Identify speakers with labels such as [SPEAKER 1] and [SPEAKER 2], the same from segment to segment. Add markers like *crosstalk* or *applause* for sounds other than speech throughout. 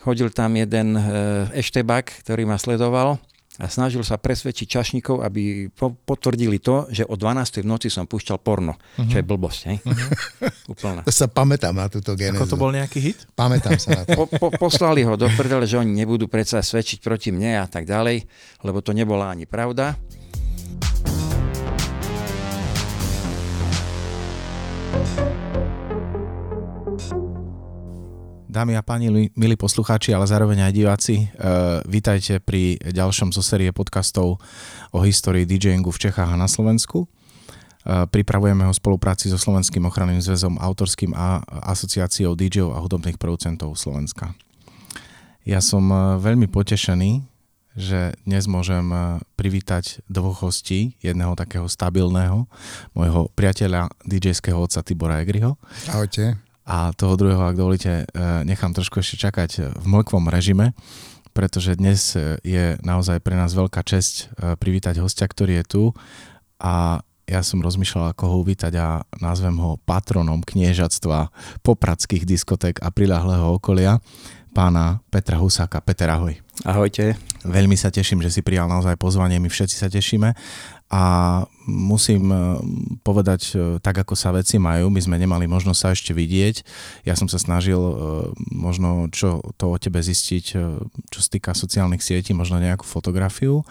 [SPEAKER 1] chodil tam jeden e, eštebak, ktorý ma sledoval a snažil sa presvedčiť čašníkov, aby po- potvrdili to, že o 12. v noci som púšťal porno, uh-huh. čo je blbosť. Hej? Uh-huh. *laughs*
[SPEAKER 2] Úplná. To sa pamätám na túto genézu.
[SPEAKER 3] Ako to bol nejaký hit?
[SPEAKER 2] Pamätám sa na to.
[SPEAKER 1] Po, po, poslali ho do prdele, že oni nebudú predsa svedčiť proti mne a tak ďalej, lebo to nebola ani pravda.
[SPEAKER 3] Dámy a páni, milí poslucháči, ale zároveň aj diváci, uh, vítajte pri ďalšom zo série podcastov o histórii DJingu v Čechách a na Slovensku. Uh, pripravujeme ho v spolupráci so Slovenským ochranným zväzom, autorským a asociáciou DJov a hudobných producentov Slovenska. Ja som uh, veľmi potešený, že dnes môžem privítať dvoch hostí, jedného takého stabilného, môjho priateľa DJ-ského otca Tibora Egriho.
[SPEAKER 2] Ahojte
[SPEAKER 3] a toho druhého, ak dovolíte, e, nechám trošku ešte čakať v mlkvom režime, pretože dnes e, je naozaj pre nás veľká česť e, privítať hostia, ktorý je tu a ja som rozmýšľal, ako ho uvítať a nazvem ho patronom kniežatstva popradských diskoték a prilahlého okolia, pána Petra Husáka. Peter, ahoj.
[SPEAKER 1] Ahojte.
[SPEAKER 3] Veľmi sa teším, že si prijal naozaj pozvanie, my všetci sa tešíme a musím e, povedať e, tak, ako sa veci majú. My sme nemali možnosť sa ešte vidieť. Ja som sa snažil e, možno čo to o tebe zistiť, čo sa týka sociálnych sietí, možno nejakú fotografiu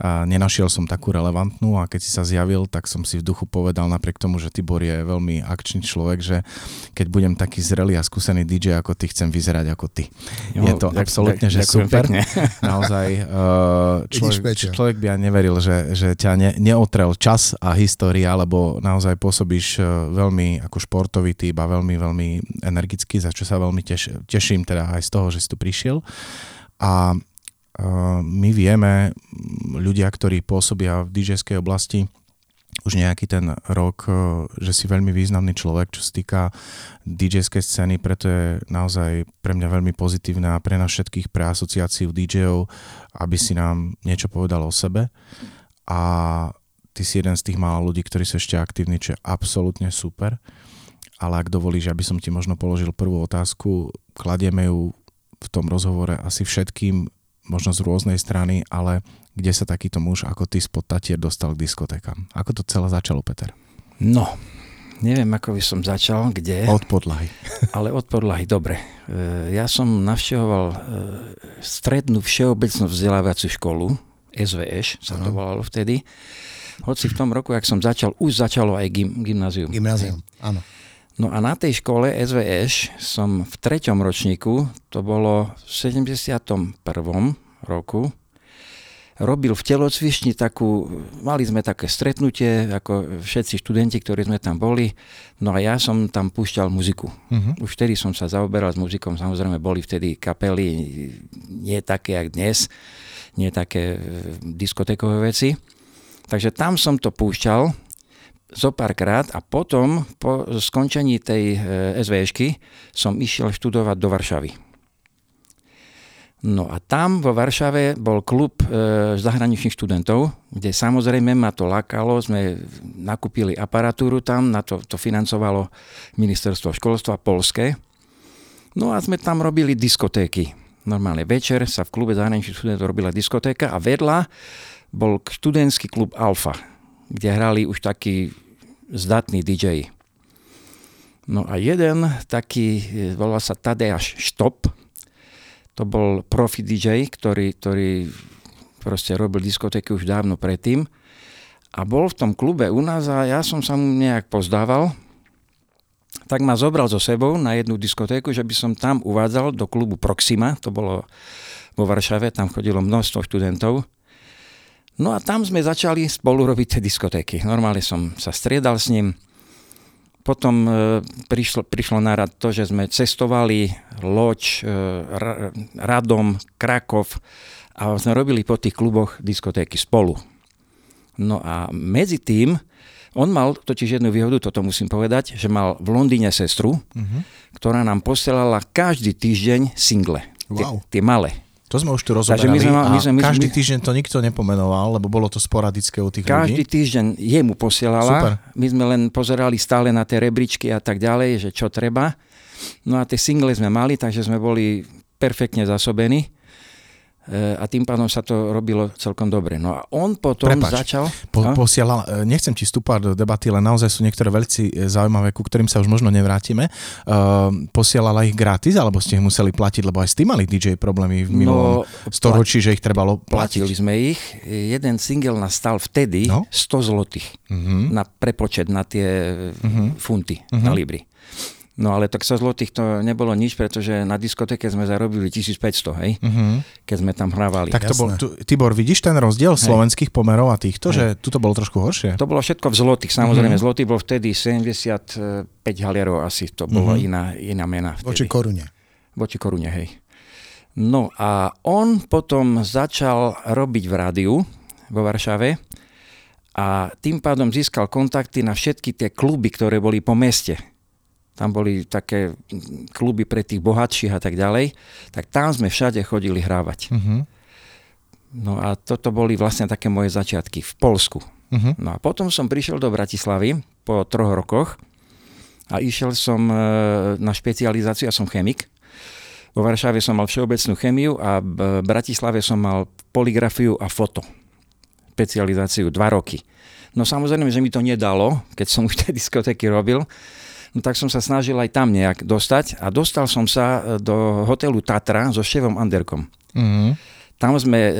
[SPEAKER 3] a nenašiel som takú relevantnú a keď si sa zjavil, tak som si v duchu povedal napriek tomu, že Tibor je veľmi akčný človek, že keď budem taký zrelý a skúsený DJ ako ty, chcem vyzerať ako ty. Jo, je to ďak, absolútne, ďak, že super. Pekne. *laughs* Naozaj človek, človek by aj neveril, že, že ťa ne, neotrel čas a história, lebo naozaj pôsobíš veľmi ako športový typ a veľmi, veľmi energický, za čo sa veľmi teš, teším teda aj z toho, že si tu prišiel. A my vieme, ľudia, ktorí pôsobia v dj oblasti, už nejaký ten rok, že si veľmi významný človek, čo sa týka dj scény, preto je naozaj pre mňa veľmi pozitívne a pre nás všetkých, pre asociáciu DJov, aby si nám niečo povedal o sebe. A ty si jeden z tých málo ľudí, ktorí sú ešte aktívni, čo je absolútne super. Ale ak dovolíš, aby som ti možno položil prvú otázku, kladieme ju v tom rozhovore asi všetkým možno z rôznej strany, ale kde sa takýto muž ako ty spod Tatier dostal k diskotékam? Ako to celé začalo, Peter?
[SPEAKER 1] No, neviem, ako by som začal, kde.
[SPEAKER 3] Od podlahy. *laughs*
[SPEAKER 1] Ale od podlahy, dobre. E, ja som navštevoval e, strednú všeobecnú vzdelávaciu školu, SVŠ sa to volalo vtedy. Hoci v tom roku, ak som začal, už začalo aj gym, gymnázium.
[SPEAKER 2] Gymnázium, áno.
[SPEAKER 1] No a na tej škole SVŠ som v treťom ročníku, to bolo v 71. roku, robil v telocvišni takú, mali sme také stretnutie, ako všetci študenti, ktorí sme tam boli, no a ja som tam púšťal muziku. Uh-huh. Už vtedy som sa zaoberal s muzikom, samozrejme boli vtedy kapely, nie také, jak dnes, nie také e, diskotekové veci. Takže tam som to púšťal, zo párkrát a potom po skončení tej e, SVŠky som išiel študovať do Varšavy. No a tam vo Varšave bol klub e, zahraničných študentov, kde samozrejme ma to lakalo, sme nakúpili aparatúru tam, na to, to financovalo ministerstvo školstva polské. No a sme tam robili diskotéky. Normálne večer sa v klube zahraničných študentov robila diskotéka a vedľa bol študentský klub Alfa, kde hrali už takí zdatní DJ. No a jeden taký, volá sa Tadeáš Štop, to bol profi DJ, ktorý, ktorý proste robil diskotéky už dávno predtým. A bol v tom klube u nás a ja som sa mu nejak pozdával, tak ma zobral so sebou na jednu diskotéku, že by som tam uvádzal do klubu Proxima, to bolo vo Varšave, tam chodilo množstvo študentov No a tam sme začali spolu robiť tie diskotéky. Normálne som sa striedal s ním. Potom e, prišlo, prišlo na rad to, že sme cestovali Loď, e, Radom, Krakov a sme robili po tých kluboch diskotéky spolu. No a medzi tým, on mal totiž jednu výhodu, toto musím povedať, že mal v Londýne sestru, uh-huh. ktorá nám posielala každý týždeň single.
[SPEAKER 3] Wow.
[SPEAKER 1] Tie malé.
[SPEAKER 3] To sme už tu rozoberali my sme, my sme, my, každý týždeň to nikto nepomenoval, lebo bolo to sporadické u tých
[SPEAKER 1] každý
[SPEAKER 3] ľudí.
[SPEAKER 1] Každý týždeň jemu posielala.
[SPEAKER 3] Super.
[SPEAKER 1] My sme len pozerali stále na tie rebríčky a tak ďalej, že čo treba. No a tie single sme mali, takže sme boli perfektne zasobený e, a tým pádom sa to robilo celkom dobre. No a on potom
[SPEAKER 3] Prepač,
[SPEAKER 1] začal...
[SPEAKER 3] Po,
[SPEAKER 1] no?
[SPEAKER 3] posielal, e, nechcem ti stúpať do debaty, len naozaj sú niektoré veci e, zaujímavé, ku ktorým sa už možno nevrátime. Uh, posielala ich gratis, alebo ste ich museli platiť, lebo aj s tým mali DJ problémy v minulom no, storočí, že ich trebalo platiť.
[SPEAKER 1] Platili sme ich. Jeden single nás stal vtedy
[SPEAKER 3] No.
[SPEAKER 1] 100 zlotých
[SPEAKER 3] Mhm.
[SPEAKER 1] na prepočet na tie
[SPEAKER 3] Mhm.
[SPEAKER 1] funty,
[SPEAKER 3] Mhm.
[SPEAKER 1] na libry. No ale tak 100 zlotých to nebolo nič, pretože na diskotéke sme zarobili 1500, hej,
[SPEAKER 3] Mhm.
[SPEAKER 1] keď sme tam hrávali.
[SPEAKER 3] Tak to bol, tu, Tibor, vidíš ten rozdiel slovenských pomerov a týchto, že tuto bolo trošku horšie?
[SPEAKER 1] To bolo všetko v zlotých, samozrejme.
[SPEAKER 3] Mhm.
[SPEAKER 1] Zlotý bol vtedy 75 halierov asi, to bolo
[SPEAKER 3] Mhm.
[SPEAKER 1] iná, iná mena
[SPEAKER 2] Voči
[SPEAKER 1] vtedy.
[SPEAKER 2] korune.
[SPEAKER 1] Voči korune, hej. No a on potom začal robiť v rádiu vo Varšave a tým pádom získal kontakty na všetky tie kluby, ktoré boli po meste. Tam boli také kluby pre tých bohatších a tak ďalej. Tak tam sme všade chodili hrávať.
[SPEAKER 3] Mhm.
[SPEAKER 1] No a toto boli vlastne také moje začiatky v Polsku.
[SPEAKER 3] Mhm.
[SPEAKER 1] No a potom som prišiel do Bratislavy po troch rokoch a išiel som e, na špecializáciu, ja som chemik. Vo Varšave som mal všeobecnú chemiu a v Bratislave som mal poligrafiu a foto. Špecializáciu dva roky. No samozrejme, že mi to nedalo, keď som už *laughs* tie diskotéky robil, no tak som sa snažil aj tam nejak dostať a dostal som sa e, do hotelu Tatra so Ševom Anderkom.
[SPEAKER 3] Mhm.
[SPEAKER 1] Tam sme e,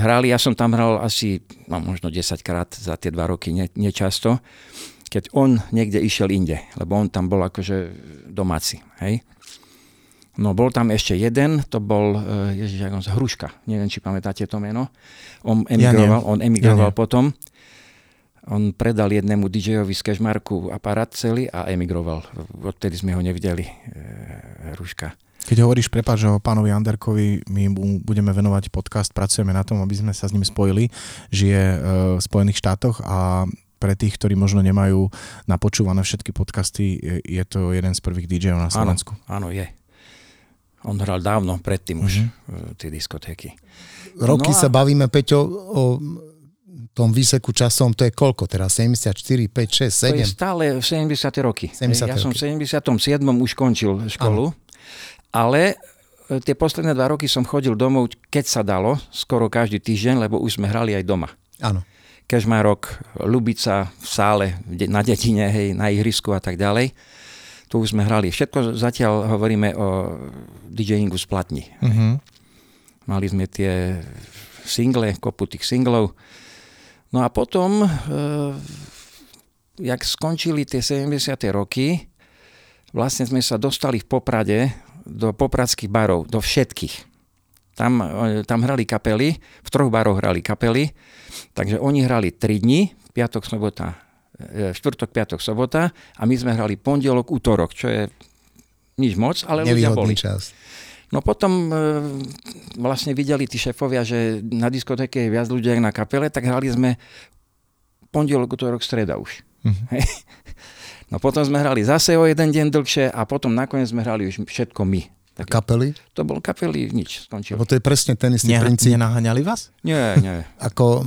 [SPEAKER 1] hrali, ja som tam hral asi no, možno 10 krát za tie dva roky, ne, nečasto, keď on niekde išiel inde, lebo on tam bol akože domáci, hej. No bol tam ešte jeden, to bol, e, ježiš, jak on z Hruška, neviem, či pamätáte to meno. On emigroval, on emigroval
[SPEAKER 3] Ja nie.
[SPEAKER 1] potom. On predal jednému DJ-ovi z Kešmarku aparát celý a emigroval. Odtedy sme ho nevideli, e, Hruška.
[SPEAKER 3] Keď hovoríš, prepáč, že o pánovi Anderkovi, my mu budeme venovať podcast, pracujeme na tom, aby sme sa s ním spojili, žije e, v Spojených štátoch a pre tých, ktorí možno nemajú napočúvané všetky podcasty, je, to jeden z prvých DJ-ov na Slovensku.
[SPEAKER 1] Áno, je. On hral dávno predtým už
[SPEAKER 3] Mhm.
[SPEAKER 1] mm-hmm. tie diskotéky.
[SPEAKER 2] Roky
[SPEAKER 1] No a-
[SPEAKER 2] sa bavíme, Peťo, o tom výseku časom, to je koľko teraz? 74, 5, 6,
[SPEAKER 1] To je
[SPEAKER 2] 7?
[SPEAKER 1] stále 70. roky.
[SPEAKER 2] 70.
[SPEAKER 1] ja som
[SPEAKER 2] roky.
[SPEAKER 1] v 77. už končil školu, ale e, tie posledné dva roky som chodil domov, keď sa dalo, skoro každý týždeň, lebo už sme hrali aj doma.
[SPEAKER 2] Áno.
[SPEAKER 1] Kežmarok, Lubica v sále, na dedine, hej, na ihrisku a tak ďalej. Tu už sme hrali. Všetko zatiaľ hovoríme o DJingu z platni.
[SPEAKER 3] Mhm.
[SPEAKER 1] Mali sme tie single, kopu tých singlov. No a potom, e, jak skončili tie 70. roky, vlastne sme sa dostali v Poprade do popradských barov, do všetkých. Tam, e, tam hrali kapely, v troch baroch hrali kapely, takže oni hrali 3 dni, piatok, sobota, e, štvrtok, piatok, sobota a my sme hrali pondelok, útorok, čo je nič moc, ale ľudia boli.
[SPEAKER 2] Čas.
[SPEAKER 1] No potom e, vlastne videli tí šefovia, že na diskotéke je viac ľudí ako na kapele, tak hrali sme pondelok, útorok, streda už.
[SPEAKER 3] Mhm.
[SPEAKER 1] Hej. No potom sme hrali zase o jeden deň dlhšie a potom nakoniec sme hrali už všetko my. Tak
[SPEAKER 2] kapely?
[SPEAKER 1] to bol kapely, nič, skončilo.
[SPEAKER 2] Lebo to je presne ten istý
[SPEAKER 3] Ne,
[SPEAKER 2] princíp,
[SPEAKER 3] nenaháňali vás?
[SPEAKER 1] Nie, nie. *laughs*
[SPEAKER 2] ako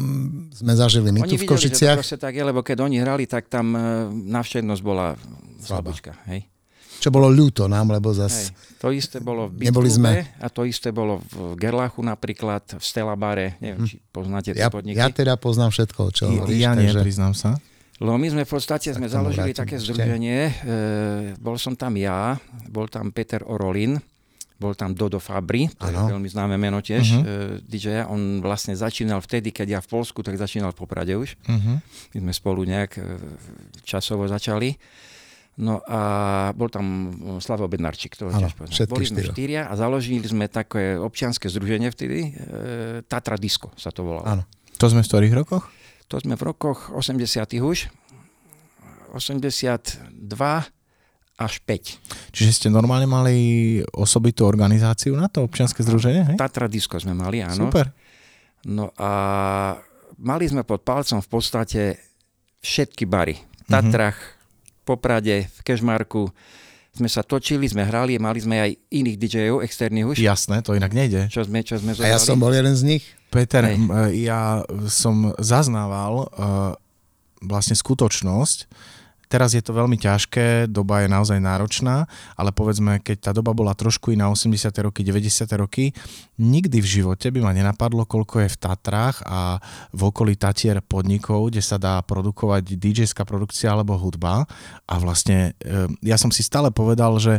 [SPEAKER 2] sme zažili my
[SPEAKER 1] oni
[SPEAKER 2] tu v
[SPEAKER 1] videli, že to
[SPEAKER 2] Košiciach.
[SPEAKER 1] proste tak je, lebo keď oni hrali, tak tam e, návštevnosť bola
[SPEAKER 2] Slabá.
[SPEAKER 1] slabúčka. Hej.
[SPEAKER 2] Čo bolo ľúto nám, lebo zas...
[SPEAKER 1] Hej. To isté bolo v
[SPEAKER 2] Neboli
[SPEAKER 1] Bitklube
[SPEAKER 2] sme.
[SPEAKER 1] a to isté bolo v Gerlachu napríklad, v Stelabare, neviem, či poznáte tie
[SPEAKER 2] Ja,
[SPEAKER 1] podniky.
[SPEAKER 2] ja teda poznám všetko, čo hovoríš.
[SPEAKER 3] ja nie,
[SPEAKER 2] takže...
[SPEAKER 3] priznám sa.
[SPEAKER 1] Lebo my sme v podstate sme založili
[SPEAKER 2] vrátim
[SPEAKER 1] také združenie, e, bol som tam ja, bol tam Peter Orolin, bol tam Dodo Fabri, to je veľmi známe meno tiež,
[SPEAKER 3] Mhm.
[SPEAKER 1] uh-huh. DJ, on vlastne začínal vtedy, keď ja v Polsku, tak začínal v Poprade už.
[SPEAKER 3] Mhm.
[SPEAKER 1] My sme spolu nejak e, časovo začali. No a bol tam e, Slavo Bednarčík, to Boli sme štyria a založili sme také občianske združenie vtedy, e, Tatra Disco sa to volalo.
[SPEAKER 2] Áno.
[SPEAKER 3] To sme v ktorých rokoch?
[SPEAKER 1] To sme v rokoch 80 už. 82 až 5.
[SPEAKER 3] Čiže ste normálne mali osobitú organizáciu na to, občianske združenie? Hej?
[SPEAKER 1] Tatra Disco sme mali, áno.
[SPEAKER 3] Super.
[SPEAKER 1] No a mali sme pod palcom v podstate všetky bary. Tatrach, v Poprade, v Kešmarku. Sme sa točili, sme hrali, mali sme aj iných DJ-ov, externých už,
[SPEAKER 3] Jasné, to inak nejde.
[SPEAKER 1] čo sme, čo sme
[SPEAKER 2] A ja som bol jeden z nich.
[SPEAKER 3] Peter,
[SPEAKER 1] Hej.
[SPEAKER 3] ja som zaznával uh, vlastne skutočnosť, Teraz je to veľmi ťažké, doba je naozaj náročná, ale povedzme, keď tá doba bola trošku iná, 80. roky, 90. roky, nikdy v živote by ma nenapadlo, koľko je v Tatrách a v okolí Tatier podnikov, kde sa dá produkovať DJ-ská produkcia alebo hudba. A vlastne e, ja som si stále povedal, že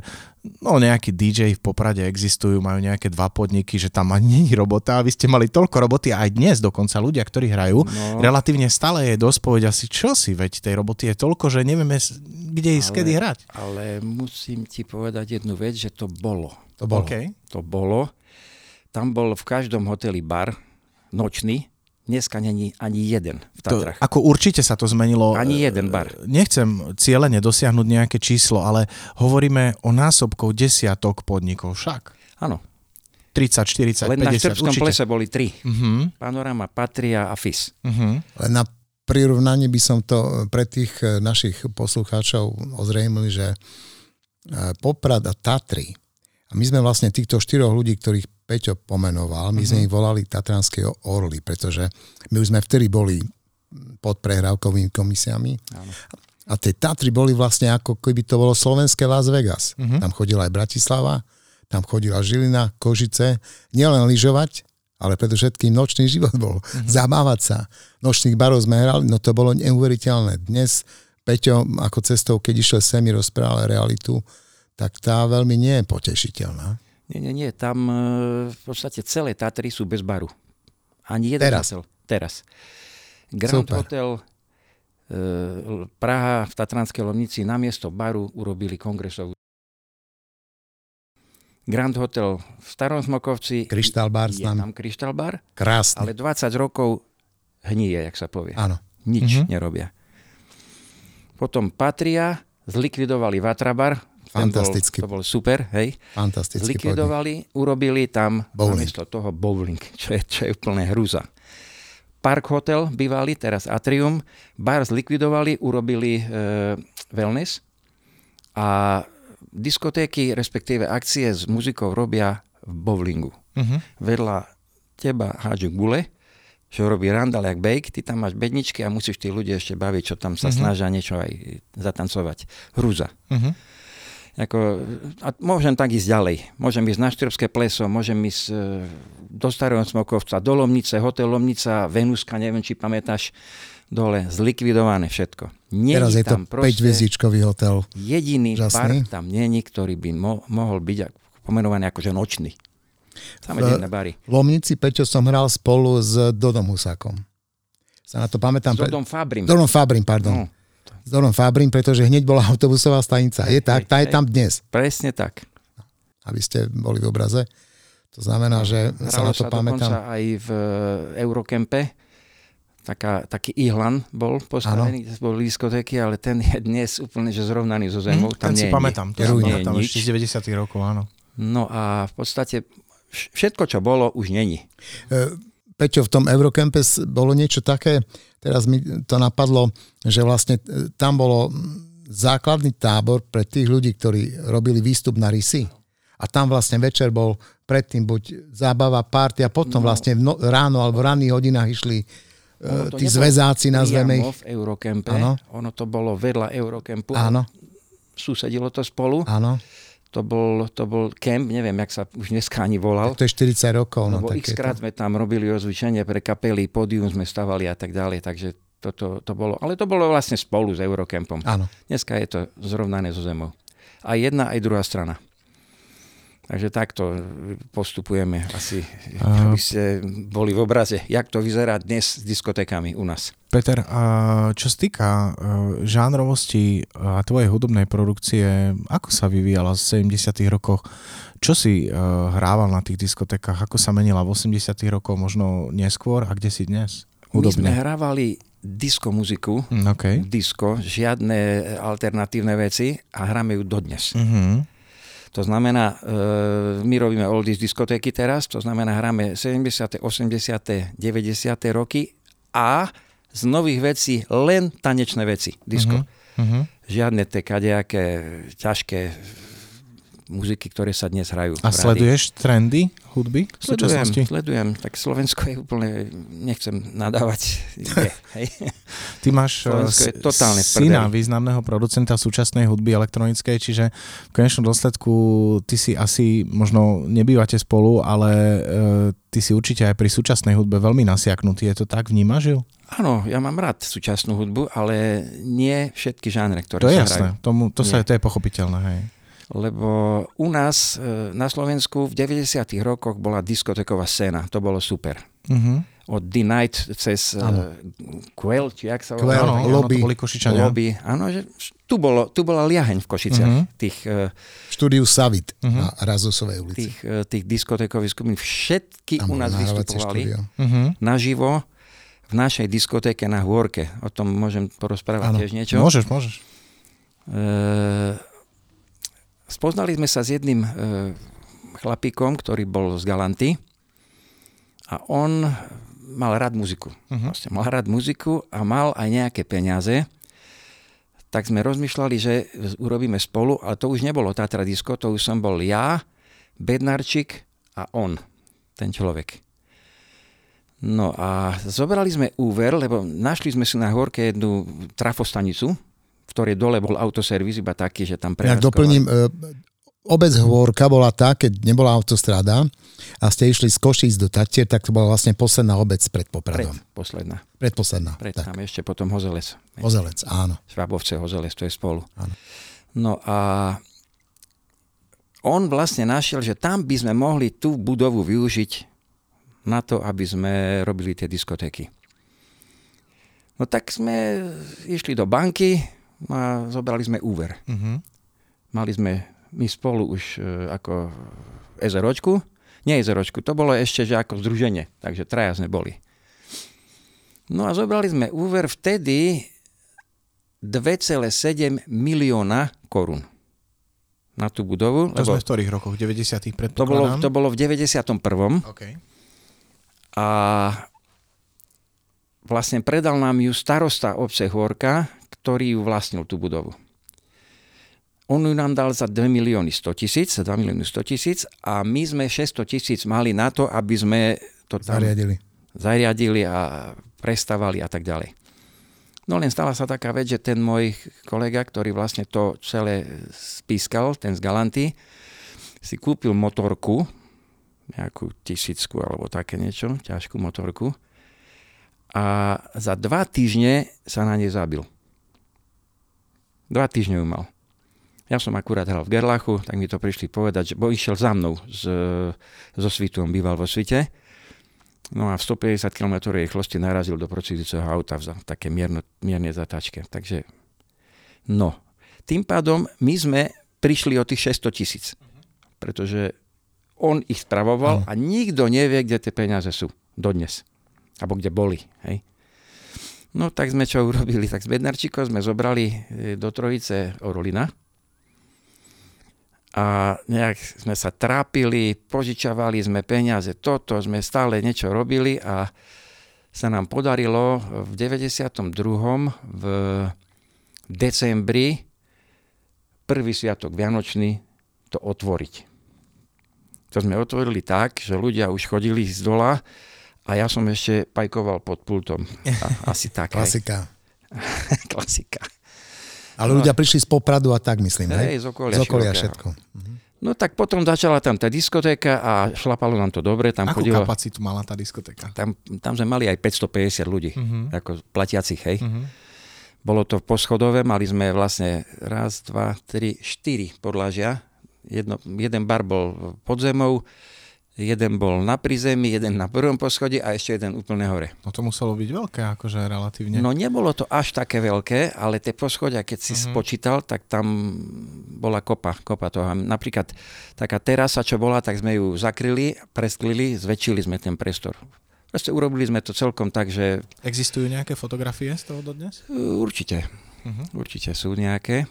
[SPEAKER 3] no nejakí DJ v Poprade existujú, majú nejaké dva podniky, že tam ani není robota a vy ste mali toľko roboty aj dnes dokonca ľudia, ktorí hrajú, no. relatívne stále je dosť povedať asi čo si, veď tej roboty je toľko, že nevieme kde ísť, kedy hrať.
[SPEAKER 1] Ale musím ti povedať jednu vec, že to bolo.
[SPEAKER 2] To bolo.
[SPEAKER 3] Okay.
[SPEAKER 1] To bolo. Tam bol v každom hoteli bar, nočný, Dneska není ani jeden v Tatrach.
[SPEAKER 3] To, ako určite sa to zmenilo.
[SPEAKER 1] Ani jeden bar.
[SPEAKER 3] Nechcem cieľene dosiahnuť nejaké číslo, ale hovoríme o násobkov desiatok podnikov však.
[SPEAKER 1] Áno.
[SPEAKER 3] 30, 40,
[SPEAKER 1] Len
[SPEAKER 3] 50.
[SPEAKER 1] na Štrbskom
[SPEAKER 3] určite.
[SPEAKER 1] plese boli tri.
[SPEAKER 3] Uh-huh.
[SPEAKER 1] Panorama, Patria a FIS.
[SPEAKER 3] Uh-huh.
[SPEAKER 2] Len na prirovnanie by som to pre tých eh, našich poslucháčov ozrejmil, že Poprad a Tatry, a my sme vlastne týchto štyroch ľudí, ktorých Peťo pomenoval, my sme
[SPEAKER 3] Mhm.
[SPEAKER 2] ich volali Tatranské orly, pretože my už sme vtedy boli pod prehrávkovými komisiami.
[SPEAKER 1] Áno.
[SPEAKER 2] A tie Tatry boli vlastne ako keby to bolo slovenské Las Vegas.
[SPEAKER 3] Mhm.
[SPEAKER 2] Tam chodila aj Bratislava, tam chodila Žilina, Kožice, nielen lyžovať, ale predovšetkým nočný život bol.
[SPEAKER 3] Mhm.
[SPEAKER 2] Zabávať sa. Nočných barov sme hrali, no to bolo neuveriteľné. Dnes Peťo ako cestou, keď išiel semi rozprával realitu, tak tá veľmi nie je potešiteľná.
[SPEAKER 1] Nie, nie, nie. Tam e, v podstate celé Tatry sú bez baru. Ani jeden
[SPEAKER 2] Teraz.
[SPEAKER 1] hotel. Teraz. Grand
[SPEAKER 2] Super.
[SPEAKER 1] Hotel e, Praha v Tatranskej Lomnici namiesto baru urobili kongresovú. Grand Hotel v Starom Smokovci
[SPEAKER 2] Kryštál bar
[SPEAKER 1] je tam Kryštál bar,
[SPEAKER 2] krásny.
[SPEAKER 1] ale 20 rokov hníje, jak sa povie.
[SPEAKER 2] Áno.
[SPEAKER 1] Nič
[SPEAKER 3] Mhm.
[SPEAKER 1] nerobia. Potom Patria, zlikvidovali Vatrabar. Ten
[SPEAKER 2] Fantastický.
[SPEAKER 1] Bol, to bol super, hej.
[SPEAKER 2] Fantastický podnik.
[SPEAKER 1] Zlikvidovali, urobili tam
[SPEAKER 2] Bowling.
[SPEAKER 1] namiesto toho bowling, čo je, čo je úplne hrúza. Park Hotel bývalý, teraz Atrium. Bar zlikvidovali, urobili e, wellness a diskotéky, respektíve akcie s muzikou robia v bowlingu.
[SPEAKER 3] Uh-huh.
[SPEAKER 1] Vedľa teba hádžu gule, čo robí Randall jak bake, ty tam máš bedničky a musíš tí ľudia ešte baviť, čo tam sa
[SPEAKER 3] Mhm.
[SPEAKER 1] snažia niečo aj zatancovať. Hrúza.
[SPEAKER 3] Uh-huh.
[SPEAKER 1] Ako, a môžem tak ísť ďalej. Môžem ísť na Štrbské pleso, môžem ísť e, do Starého Smokovca, do Lomnice, hotel Lomnica, Venuska, neviem, či pamätáš, dole, zlikvidované všetko. Nie
[SPEAKER 2] Teraz je to
[SPEAKER 1] tam
[SPEAKER 2] 5-hviezdičkový hotel.
[SPEAKER 1] jediný
[SPEAKER 2] Úžasný.
[SPEAKER 1] bar tam není, ktorý by mo- mohol byť pomenovaný akože nočný. Denné bary.
[SPEAKER 2] V Lomnici, Peťo, som hral spolu s Dodom Husákom. Sa na to pamätám.
[SPEAKER 1] S Dodom Fabrim.
[SPEAKER 2] Dodom Fabrim, pardon.
[SPEAKER 1] No,
[SPEAKER 2] S Dodom Fabrim, pretože hneď bola *laughs* autobusová stanica. Je tak, tá je tam dnes,
[SPEAKER 1] presne tak.
[SPEAKER 2] aby ste boli v obraze. To znamená, že sa na to pamätám.
[SPEAKER 1] aj v e, Eurocampe. Taká, taký ihlan bol postavený, kde boli diskotéky, ale ten je dnes úplne že zrovnaný so zemou.
[SPEAKER 3] Hm,
[SPEAKER 1] tam
[SPEAKER 3] ten si
[SPEAKER 1] nie je
[SPEAKER 3] pamätám, to si pamätám ešte z 90 rokov, áno.
[SPEAKER 1] No a v podstate vš- všetko, čo bolo, už není.
[SPEAKER 2] E, Peťo, v tom Eurocampe bolo niečo také, teraz mi to napadlo, že vlastne e, tam bolo základný tábor pre tých ľudí, ktorí robili výstup na rysy. A tam vlastne večer bol predtým buď zábava, party a potom
[SPEAKER 1] No.
[SPEAKER 2] vlastne no, ráno alebo v ranných hodinách išli e,
[SPEAKER 1] Ono
[SPEAKER 2] tí zväzáci, nazveme ich.
[SPEAKER 1] V Eurocampe.
[SPEAKER 2] Áno.
[SPEAKER 1] Ono to bolo vedľa Eurocampu.
[SPEAKER 2] Áno,
[SPEAKER 1] Susedilo to spolu.
[SPEAKER 2] áno.
[SPEAKER 1] To bol, to bol camp, neviem, jak sa už dneska ani volal.
[SPEAKER 2] To je 40 rokov. No, tak je
[SPEAKER 1] x krát
[SPEAKER 2] to.
[SPEAKER 1] sme tam robili ozvučenie pre kapely, pódium sme stavali a tak ďalej, takže toto to bolo. Ale to bolo vlastne spolu s Eurocampom.
[SPEAKER 2] Áno.
[SPEAKER 1] Dneska je to zrovnané so zemou. Aj jedna, aj druhá strana. Takže takto postupujeme asi, aby ste boli v obraze, jak to vyzerá dnes s diskotékami u nás.
[SPEAKER 3] Peter, a čo sa týka e, žánrovosti a tvojej hudobnej produkcie, ako sa vyvíjala v 70 rokoch? Čo si e, hrával na tých diskotekách? Ako sa menila v 80 rokoch, možno neskôr? A kde si dnes?
[SPEAKER 1] My sme
[SPEAKER 3] Hudobne.
[SPEAKER 1] hrávali disko muziku,
[SPEAKER 3] Mm, OK.
[SPEAKER 1] disko, žiadne alternatívne veci a hráme ju dodnes.
[SPEAKER 3] Uh-huh.
[SPEAKER 1] To znamená, e, my robíme oldies diskotéky teraz, to znamená, hráme 70., 80., 90. roky a z nových vecí len tanečné veci, disko.
[SPEAKER 3] Uh-huh.
[SPEAKER 1] Žiadne tie kadejaké ťažké muziky, ktoré sa dnes hrajú.
[SPEAKER 3] A sleduješ trendy hudby v
[SPEAKER 1] sledujem,
[SPEAKER 3] súčasnosti?
[SPEAKER 1] Sledujem, tak Slovensko je úplne, nechcem nadávať. Je, *laughs* hej.
[SPEAKER 3] Ty máš
[SPEAKER 1] Slovensko je totálne
[SPEAKER 3] syna významného producenta súčasnej hudby elektronickej, čiže v konečnom dôsledku ty si asi, možno nebývate spolu, ale e, ty si určite aj pri súčasnej hudbe veľmi nasiaknutý. Je to tak? Vnímaš ju?
[SPEAKER 1] Áno, ja mám rád súčasnú hudbu, ale nie všetky žánre, ktoré
[SPEAKER 3] To je
[SPEAKER 1] sa
[SPEAKER 3] jasné,
[SPEAKER 1] hrajú.
[SPEAKER 3] tomu, to, sa, to je pochopiteľné. Hej.
[SPEAKER 1] Lebo u nás e, na Slovensku v 90. rokoch bola diskoteková scéna. To bolo super.
[SPEAKER 3] Uh-huh.
[SPEAKER 1] Od The Night cez
[SPEAKER 2] Áno.
[SPEAKER 1] uh, Quell, či jak sa volá?
[SPEAKER 3] Áno, áno,
[SPEAKER 2] Lobby.
[SPEAKER 3] to boli Košičania.
[SPEAKER 1] Lobby. Áno, že tu, bolo, tu bola liaheň v Košiciach.
[SPEAKER 3] Mhm.
[SPEAKER 1] Tých, e,
[SPEAKER 2] štúdiu Savit
[SPEAKER 3] Mhm.
[SPEAKER 2] na Razosovej ulici.
[SPEAKER 1] tých, e, tých diskotékových skupín. Všetky
[SPEAKER 2] Tam
[SPEAKER 1] u nás vystupovali.
[SPEAKER 3] Uh-huh.
[SPEAKER 1] naživo v našej diskotéke na Hôrke. O tom môžem porozprávať
[SPEAKER 2] Áno.
[SPEAKER 1] tiež niečo.
[SPEAKER 3] Môžeš, môžeš.
[SPEAKER 1] E, spoznali sme sa s jedným e, chlapíkom, ktorý bol z Galanty a on mal rád muziku.
[SPEAKER 3] Uh-huh.
[SPEAKER 1] Vlastne mal rád muziku a mal aj nejaké peniaze. Tak sme rozmýšľali, že urobíme spolu, ale to už nebolo Tatra Disco, to už som bol ja, Bednarčík a on, ten človek. No a zobrali sme úver, lebo našli sme si na horke jednu trafostanicu, ktorej dole bol autoservis, iba taký, že tam
[SPEAKER 2] Ja
[SPEAKER 1] prevádzkovali.
[SPEAKER 2] doplním, e, obec Hôrka bola tá, keď nebola autostrada a ste išli z Košíc do Tatier, tak to bola vlastne posledná obec pred
[SPEAKER 1] Pred,
[SPEAKER 2] Popradom.
[SPEAKER 1] posledná.
[SPEAKER 2] Predposledná.
[SPEAKER 1] Pred
[SPEAKER 2] tak.
[SPEAKER 1] tam ešte potom Hozelec.
[SPEAKER 2] Ozelec, áno.
[SPEAKER 1] Švabovce, Hozelec, to je spolu.
[SPEAKER 2] Áno.
[SPEAKER 1] No a on vlastne našiel, že tam by sme mohli tú budovu využiť na to, aby sme robili tie diskotéky. No tak sme išli do banky a zobrali sme úver.
[SPEAKER 3] Uh-huh.
[SPEAKER 1] Mali sme my spolu už e, ako SROčku, nie SROčku, to bolo ešte, že ako združenie, takže traja sme boli. No a zobrali sme úver vtedy 2,7 milióna korún na tú budovu.
[SPEAKER 3] To sme v ktorých rokoch? 90
[SPEAKER 1] to, bolo,
[SPEAKER 3] predpokladám?
[SPEAKER 1] to bolo v 91.
[SPEAKER 3] Okay.
[SPEAKER 1] a vlastne predal nám ju starosta obce Hôrka, ktorý vlastnil tú budovu. On ju nám dal za 2 milióny 100 tisíc, 2 milióny 100 tisíc a my sme 600 tisíc mali na to, aby sme to tam
[SPEAKER 2] Zariadili.
[SPEAKER 1] zariadili a prestávali a tak ďalej. No len stala sa taká vec, že ten môj kolega, ktorý vlastne to celé spískal, ten z Galanty, si kúpil motorku, nejakú tisícku alebo také niečo, ťažkú motorku a za dva týždne sa na nej zabil. Dva týždne ju mal. Ja som akurát hral v Gerlachu, tak mi to prišli povedať, že bo išiel za mnou z, Svitu, on býval vo Svite. No a v 150 km rýchlosti narazil do procedujúceho auta v také mierno, mierne zatáčke. Takže, no. Tým pádom my sme prišli o tých 600 tisíc. Pretože on ich spravoval a nikto nevie, kde tie peniaze sú. Dodnes. Alebo kde boli. Hej. No tak sme čo urobili? Tak s Bednarčíkom sme zobrali e, do Trojice Orolina a nejak sme sa trápili, požičavali sme peniaze, toto sme stále niečo robili a sa nám podarilo v 92. v decembri prvý sviatok Vianočný to otvoriť. To sme otvorili tak, že ľudia už chodili z dola a ja som ešte pajkoval pod pultom. A, asi *laughs* tak.
[SPEAKER 2] Klasika. *laughs*
[SPEAKER 1] Klasika.
[SPEAKER 2] Ale ľudia prišli z Popradu a tak, myslím, hej?
[SPEAKER 1] Hej, z okolia,
[SPEAKER 2] Z okolia všetko.
[SPEAKER 1] No tak potom začala tam tá diskotéka a šlapalo nám to dobre. Tam
[SPEAKER 3] Akú
[SPEAKER 1] chodilo,
[SPEAKER 3] kapacitu mala tá diskotéka?
[SPEAKER 1] tam, tam sme mali aj 550 ľudí,
[SPEAKER 3] Mhm.
[SPEAKER 1] ako platiacich, hej.
[SPEAKER 3] Mhm.
[SPEAKER 1] Bolo to poschodové, mali sme vlastne raz, dva, tri, štyri podlažia. Jedno, jeden bar bol pod zemou, jeden bol na prízemí, jeden na prvom poschodí a ešte jeden úplne hore.
[SPEAKER 3] No to muselo byť veľké, akože relatívne.
[SPEAKER 1] No nebolo to až také veľké, ale tie poschodia, keď si
[SPEAKER 3] Mhm.
[SPEAKER 1] spočítal, tak tam bola kopa, kopa toho. Napríklad taká terasa, čo bola, tak sme ju zakryli, presklili, zväčšili sme ten priestor. Proste urobili sme to celkom tak, že
[SPEAKER 3] Existujú nejaké fotografie z toho dodnes?
[SPEAKER 1] určite,
[SPEAKER 3] Mhm.
[SPEAKER 1] určite sú nejaké.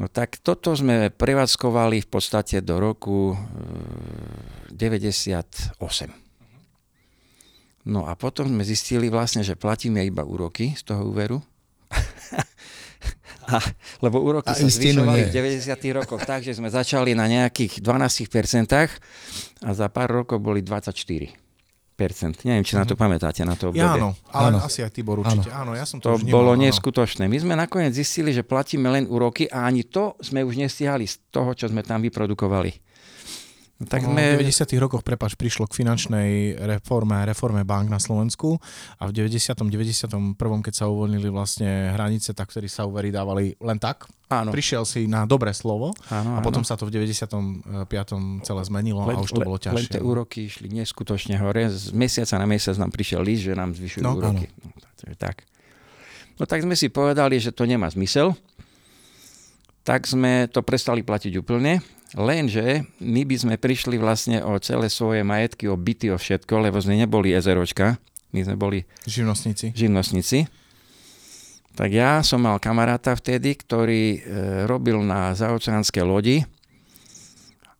[SPEAKER 1] No tak toto sme prevádzkovali v podstate do roku e, 98. No a potom sme zistili vlastne, že platíme iba úroky z toho úveru. *laughs* A, lebo úroky
[SPEAKER 2] A
[SPEAKER 1] sa zvyšovali v 90. rokoch tak, že sme začali na nejakých 12% a za pár rokov boli 24 Neviem, či na to pamätáte, na to obdobie.
[SPEAKER 3] Ja áno, ale
[SPEAKER 2] Áno.
[SPEAKER 3] asi aj Tibor určite. Áno, ja som to,
[SPEAKER 1] To
[SPEAKER 3] už vnímal,
[SPEAKER 1] bolo
[SPEAKER 3] áno.
[SPEAKER 1] neskutočné. My sme nakoniec zistili, že platíme len úroky a ani to sme už nestihali z toho, čo sme tam vyprodukovali. Tak sme...
[SPEAKER 3] V 90. rokoch, prepač, prišlo k finančnej reforme, reforme bank na Slovensku a v 90. 91. keď sa uvoľnili vlastne hranice, tak vtedy sa úvery dávali len tak.
[SPEAKER 1] Áno.
[SPEAKER 3] Prišiel si na dobré slovo
[SPEAKER 1] Áno,
[SPEAKER 3] a potom
[SPEAKER 1] áno.
[SPEAKER 3] sa to v 95. celé zmenilo a už to bolo
[SPEAKER 1] Len
[SPEAKER 3] ťažšie.
[SPEAKER 1] tie úroky išli neskutočne hore. Z mesiaca na mesiac nám prišiel list, že nám zvyšujú
[SPEAKER 3] No,
[SPEAKER 1] úroky. No, takže tak. No tak sme si povedali, že to nemá zmysel. Tak sme to prestali platiť úplne. Lenže my by sme prišli vlastne o celé svoje majetky, o byty, o všetko, lebo sme neboli ezeročka. My sme boli
[SPEAKER 3] Živnostníci.
[SPEAKER 1] živnostníci. Tak ja som mal kamaráta vtedy, ktorý e, robil na zaoceánskej lodi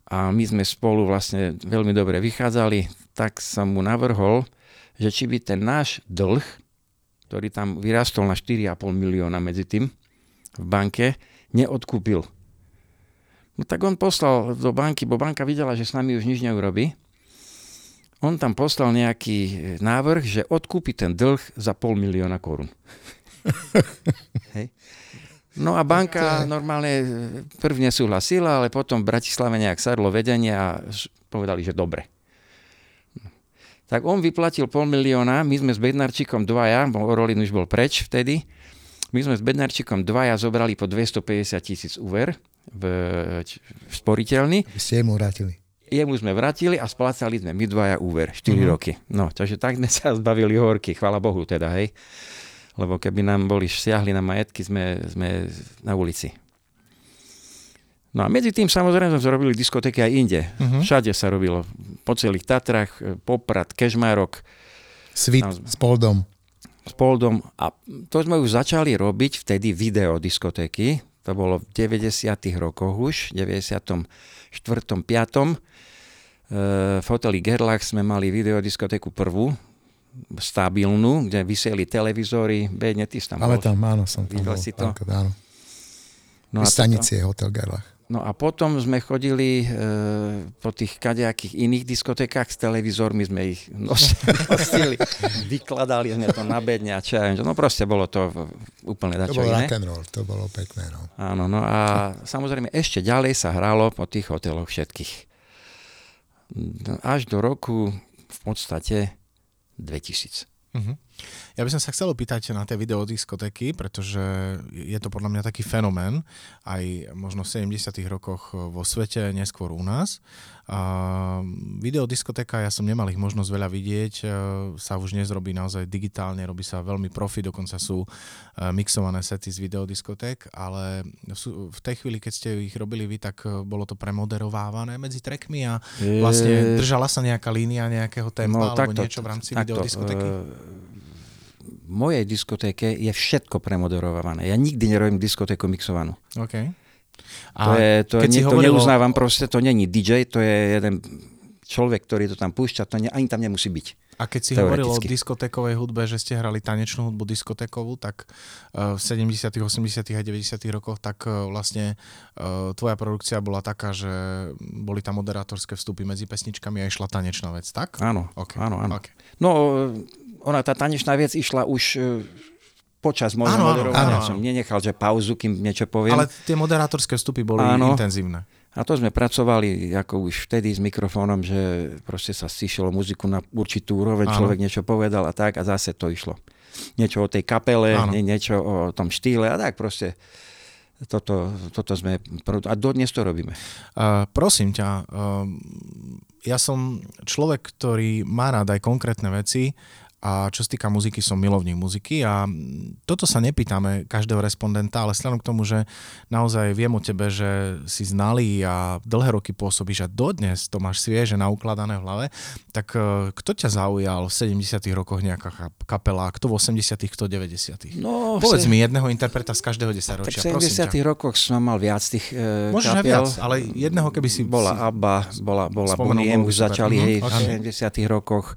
[SPEAKER 1] a my sme spolu vlastne veľmi dobre vychádzali, tak som mu navrhol, že či by ten náš dlh, ktorý tam vyrastol na 4,5 milióna medzi tým v banke, neodkúpil. No tak on poslal do banky, bo banka videla, že s nami už nič neurobí. On tam poslal nejaký e, návrh, že odkúpi ten dlh za pol milióna korún. *laughs* Hej. No a banka normálne e, prvne súhlasila, ale potom v Bratislave nejak sadlo vedenie a povedali, že dobre. Tak on vyplatil pol milióna, my sme s Bednarčikom dvaja, bo Rolin už bol preč vtedy, my sme s Bednarčikom dvaja zobrali po 250 tisíc úver v, v sporiteľni
[SPEAKER 2] ste mu vrátili.
[SPEAKER 1] jemu sme vrátili a splácali sme my dvaja úver 4
[SPEAKER 3] Mhm.
[SPEAKER 1] roky. No, takže tak sme sa zbavili horky, chvala Bohu teda, hej. Lebo keby nám boli siahli na majetky, sme, sme na ulici. No a medzi tým samozrejme sme zrobili diskotéky aj inde.
[SPEAKER 3] Mhm.
[SPEAKER 1] Všade sa robilo. Po celých Tatrách, e, Poprad, Kežmarok,
[SPEAKER 2] Svit
[SPEAKER 1] Tam-
[SPEAKER 2] s Poldom.
[SPEAKER 1] s Poldom. A to sme už začali robiť vtedy videodiskotéky. To bolo v 90. rokoch už, 94. 5. v hoteli Gerlach sme mali videodiskotéku prvú, stabilnú, kde vyseli televízory, bedne, ty tam
[SPEAKER 2] Ale
[SPEAKER 1] bol.
[SPEAKER 2] tam, áno, som tam
[SPEAKER 1] Videl
[SPEAKER 2] bol.
[SPEAKER 1] si to?
[SPEAKER 2] Áno.
[SPEAKER 1] No toto,
[SPEAKER 2] stanici je Hotel Gerlach.
[SPEAKER 1] No a potom sme chodili e, po tých kadejakých iných diskotékach s televízormi, sme ich *laughs* nos- nosili, vykladali sme to na bedne a čo ja viem, no proste bolo to úplne
[SPEAKER 2] To
[SPEAKER 1] dačo
[SPEAKER 2] bol
[SPEAKER 1] iné.
[SPEAKER 2] rock and roll, to bolo pekné. No.
[SPEAKER 1] Áno, no a samozrejme ešte ďalej sa hralo po tých hoteloch všetkých. Až do roku v podstate 2000.
[SPEAKER 3] Mhm. Ja by som sa chcel opýtať na tie videodiskotéky, pretože je to podľa mňa taký fenomén, aj možno v 70 rokoch vo svete, neskôr u nás. A videodiskotéka, ja som nemal ich možnosť veľa vidieť, e, sa už dnes robí naozaj digitálne, robí sa veľmi profi, dokonca sú e, mixované sety z videodiskoték, ale v tej chvíli, keď ste ich robili vy, tak e, bolo to premoderovávané medzi trackmi a vlastne držala sa nejaká línia nejakého tempa alebo niečo v rámci videodiskotéky?
[SPEAKER 1] e, v mojej diskotéke je všetko premoderované. Ja nikdy nerobím diskotéku mixovanú.
[SPEAKER 3] OK.
[SPEAKER 1] A to, je, to,
[SPEAKER 3] keď si
[SPEAKER 1] to
[SPEAKER 3] o-
[SPEAKER 1] neuznávam proste, to není DJ, to je jeden človek, ktorý to tam púšťa, to ne, ani tam nemusí byť.
[SPEAKER 3] A keď si hovoril o diskotékovej hudbe, že ste hrali tanečnú hudbu diskotékovú, tak eh, v 70., 80. a 90. rokoch, tak eh, vlastne eh, tvoja produkcia bola taká, že boli tam moderátorské vstupy medzi pesničkami a išla tanečná vec, tak?
[SPEAKER 1] Áno,
[SPEAKER 3] OK.
[SPEAKER 1] áno, áno.
[SPEAKER 3] OK.
[SPEAKER 1] No, ona, tá tanečná vec išla už e, počas môjho
[SPEAKER 3] Áno,
[SPEAKER 1] moderovania.
[SPEAKER 3] áno,
[SPEAKER 1] Som nenechal, že pauzu, kým niečo poviem.
[SPEAKER 3] Ale tie moderátorské vstupy boli
[SPEAKER 1] Áno.
[SPEAKER 3] intenzívne.
[SPEAKER 1] A to sme pracovali ako už vtedy s mikrofónom, že proste sa stišilo muziku na určitú úroveň,
[SPEAKER 3] Áno.
[SPEAKER 1] človek niečo povedal a tak a zase to išlo. Niečo o tej kapele,
[SPEAKER 3] Áno.
[SPEAKER 1] nie, niečo o tom štýle a tak proste. Toto, toto sme... A dodnes to robíme.
[SPEAKER 3] Uh, prosím ťa, uh, ja som človek, ktorý má rád aj konkrétne veci a čo sa týka muziky, som milovník muziky a toto sa nepýtame každého respondenta, ale vzhľadom k tomu, že naozaj viem o tebe, že si znalý a dlhé roky pôsobíš a dodnes to máš svieže naukladané v hlave, tak uh, kto ťa zaujal v 70 rokoch nejaká kap- kapela, kto v 80 kto v 90
[SPEAKER 1] No,
[SPEAKER 3] Povedz
[SPEAKER 1] se-
[SPEAKER 3] mi jedného interpreta z každého
[SPEAKER 1] tak
[SPEAKER 3] desaťročia,
[SPEAKER 1] v
[SPEAKER 3] prosím
[SPEAKER 1] 70
[SPEAKER 3] ťa.
[SPEAKER 1] rokoch som mal viac tých e,
[SPEAKER 3] Môžeš
[SPEAKER 1] kapiel.
[SPEAKER 3] viac, ale jedného, keby si...
[SPEAKER 1] Bola
[SPEAKER 3] si...
[SPEAKER 1] ABBA, bola, bola Bonnie M, už začali
[SPEAKER 3] Mhm,
[SPEAKER 1] hej,
[SPEAKER 3] ok.
[SPEAKER 1] v 70 rokoch.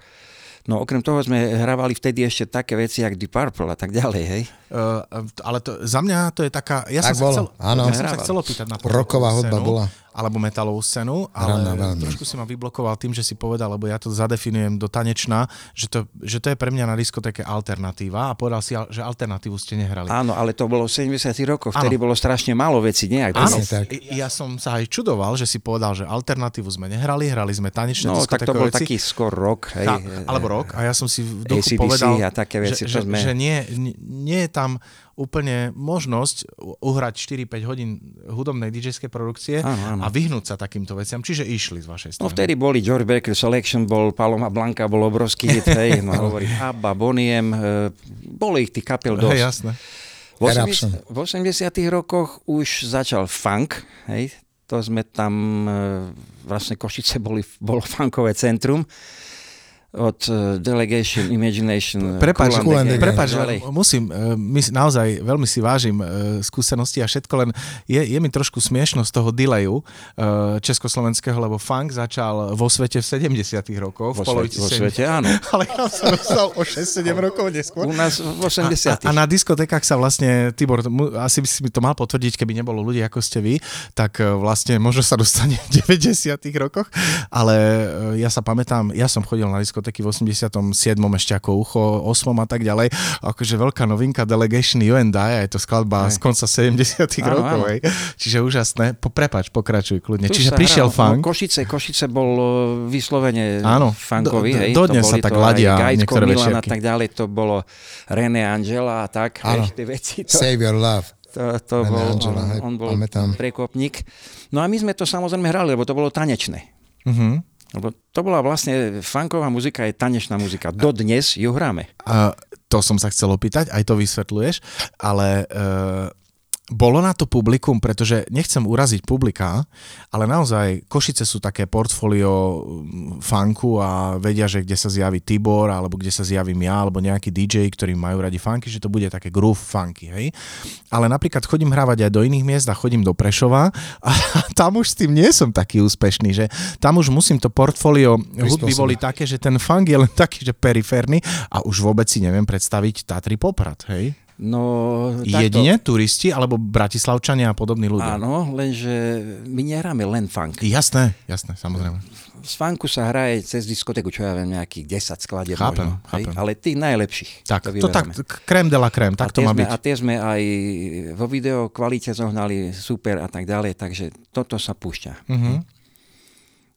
[SPEAKER 1] No okrem toho sme hrávali vtedy ešte také veci, jak Deep Purple a tak ďalej, hej.
[SPEAKER 3] Uh, ale to, za mňa to je taká... Ja
[SPEAKER 2] tak
[SPEAKER 3] som
[SPEAKER 2] bolo,
[SPEAKER 3] sa chcel,
[SPEAKER 2] áno.
[SPEAKER 3] Ja som sa chcel opýtať na
[SPEAKER 2] Roková hudba bola.
[SPEAKER 3] Alebo metalovú scénu, ale
[SPEAKER 2] Rana, rana.
[SPEAKER 3] trošku si ma vyblokoval tým, že si povedal, lebo ja to zadefinujem do tanečna, že to, že to je pre mňa na diskotéke alternatíva a povedal si, že alternatívu ste nehrali.
[SPEAKER 1] Áno, ale to bolo v 70 rokoch, vtedy bolo strašne málo vecí, nie? Aj
[SPEAKER 3] Áno,
[SPEAKER 2] tak.
[SPEAKER 3] I- ja som sa aj čudoval, že si povedal, že alternatívu sme nehrali, hrali sme tanečné
[SPEAKER 1] No, tak to bol
[SPEAKER 3] veci.
[SPEAKER 1] taký skôr rok, hej.
[SPEAKER 3] Tá, alebo rok. A ja som si v duchu
[SPEAKER 1] AC/DC
[SPEAKER 3] povedal,
[SPEAKER 1] a také veci,
[SPEAKER 3] že, že,
[SPEAKER 1] sme-
[SPEAKER 3] že nie, nie, nie je tam úplne možnosť uhrať 4-5 hodín hudobnej DJ-skej produkcie
[SPEAKER 1] Áno, áno.
[SPEAKER 3] a vyhnúť sa takýmto veciam. Čiže išli z vašej strany.
[SPEAKER 1] No vtedy boli George Baker Selection, bol Paloma Blanca, bol obrovský hit, hej, no *laughs* hovorím Abba, Boniem, e, bolo ich tých kapel dosť.
[SPEAKER 3] Hej, jasné.
[SPEAKER 1] V,
[SPEAKER 2] Eruption.
[SPEAKER 1] 80, v 80 rokoch už začal funk, hej, to sme tam, e, vlastne Košice boli, bolo funkové centrum od e, Delegation, Imagination,
[SPEAKER 3] Prepač,
[SPEAKER 1] a
[SPEAKER 3] Prepač, len musím, e, my si naozaj veľmi si vážim e, skúsenosti a všetko, len je, je mi trošku smiešno z toho delayu československého, lebo funk začal vo svete v 70 rokoch, v
[SPEAKER 1] vo,
[SPEAKER 3] polovici
[SPEAKER 1] svete, vo
[SPEAKER 3] 70.
[SPEAKER 1] svete, áno. *laughs*
[SPEAKER 3] Ale ja som dostal o 6-7 rokov neskôr.
[SPEAKER 1] U nás v
[SPEAKER 3] A,
[SPEAKER 1] 80
[SPEAKER 3] a, a na diskotékach sa vlastne, Tibor, asi by si mi to mal potvrdiť, keby nebolo ľudí ako ste vy, tak vlastne možno sa dostane v 90 rokoch, ale ja sa pamätám, ja som chodil na diskotéky v 87. ešte ako ucho, 8 a tak ďalej, akože veľká novinka Delegation You and I, je to skladba z
[SPEAKER 1] Hej.
[SPEAKER 3] konca 70
[SPEAKER 1] Áno,
[SPEAKER 3] rokov,
[SPEAKER 1] áno.
[SPEAKER 3] hej. čiže úžasné. Po, prepač, pokračuj kľudne.
[SPEAKER 1] Tu
[SPEAKER 3] Čiže prišiel
[SPEAKER 1] hral-
[SPEAKER 3] funk.
[SPEAKER 1] No, Košice, Košice bol e, vyslovene
[SPEAKER 3] Áno,
[SPEAKER 1] funkový,
[SPEAKER 3] do-
[SPEAKER 1] hej.
[SPEAKER 3] dodnes sa tak ladia
[SPEAKER 1] aj
[SPEAKER 3] niektoré
[SPEAKER 1] Milan a tak ďalej, to bolo René Angela a tak,
[SPEAKER 2] Áno.
[SPEAKER 1] vieš, tie veci. To,
[SPEAKER 2] Save your love.
[SPEAKER 1] to, to
[SPEAKER 2] René
[SPEAKER 1] bol,
[SPEAKER 2] Angela,
[SPEAKER 1] on,
[SPEAKER 2] hej,
[SPEAKER 1] on bol
[SPEAKER 2] pamätám.
[SPEAKER 1] prekopník. No a my sme to samozrejme hrali, lebo to bolo tanečné.
[SPEAKER 3] Mhm.
[SPEAKER 1] Lebo to bola vlastne, funková muzika je tanečná muzika. Dodnes ju hráme.
[SPEAKER 3] A to som sa chcel opýtať, aj to vysvetľuješ, ale uh, bolo na to publikum, pretože nechcem uraziť publika, ale naozaj Košice sú také portfólio mm, funku a vedia, že kde sa zjaví Tibor, alebo kde sa zjavím ja, alebo nejaký DJ, ktorí majú radi funky, že to bude také groove funky, hej. Ale napríklad chodím hrávať aj do iných miest a chodím do Prešova a *laughs* tam už s tým nie som taký úspešný, že tam už musím to portfólio hudby boli také, že ten funk je len *laughs* taký, že periférny a už vôbec si neviem predstaviť Tatry Poprad, hej?
[SPEAKER 1] No, takto,
[SPEAKER 3] Jedine turisti alebo bratislavčania a podobní ľudia.
[SPEAKER 1] Áno, lenže my nehráme len funk.
[SPEAKER 3] Jasné, jasné, samozrejme.
[SPEAKER 1] Z funku sa hraje cez diskotéku, čo ja viem, nejakých 10 skladieb
[SPEAKER 3] Chápem,
[SPEAKER 1] možno.
[SPEAKER 3] chápem.
[SPEAKER 1] Hej? Ale tých najlepších.
[SPEAKER 3] Tak,
[SPEAKER 1] to,
[SPEAKER 3] to, tak, krém de la krém, tak
[SPEAKER 1] a
[SPEAKER 3] to má
[SPEAKER 1] sme,
[SPEAKER 3] byť.
[SPEAKER 1] A tie sme aj vo video kvalite zohnali super a tak ďalej, takže toto sa púšťa.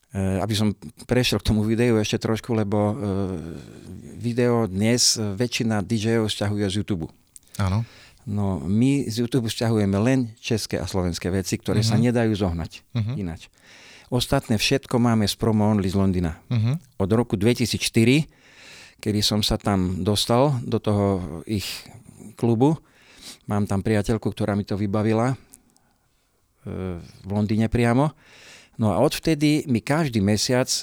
[SPEAKER 1] E, aby som prešiel k tomu videu ešte trošku, lebo e, video dnes e, väčšina DJ-ov stiahuje z YouTube.
[SPEAKER 3] Áno.
[SPEAKER 1] No my z YouTube stiahujeme len české a slovenské veci, ktoré sa nedajú zohnať
[SPEAKER 3] Mhm.
[SPEAKER 1] ináč. Ostatné všetko máme z Promo Only z Londýna.
[SPEAKER 3] Mhm.
[SPEAKER 1] Od roku 2004, kedy som sa tam dostal do toho ich klubu, mám tam priateľku, ktorá mi to vybavila e, v Londýne priamo. No a odvtedy mi každý mesiac e,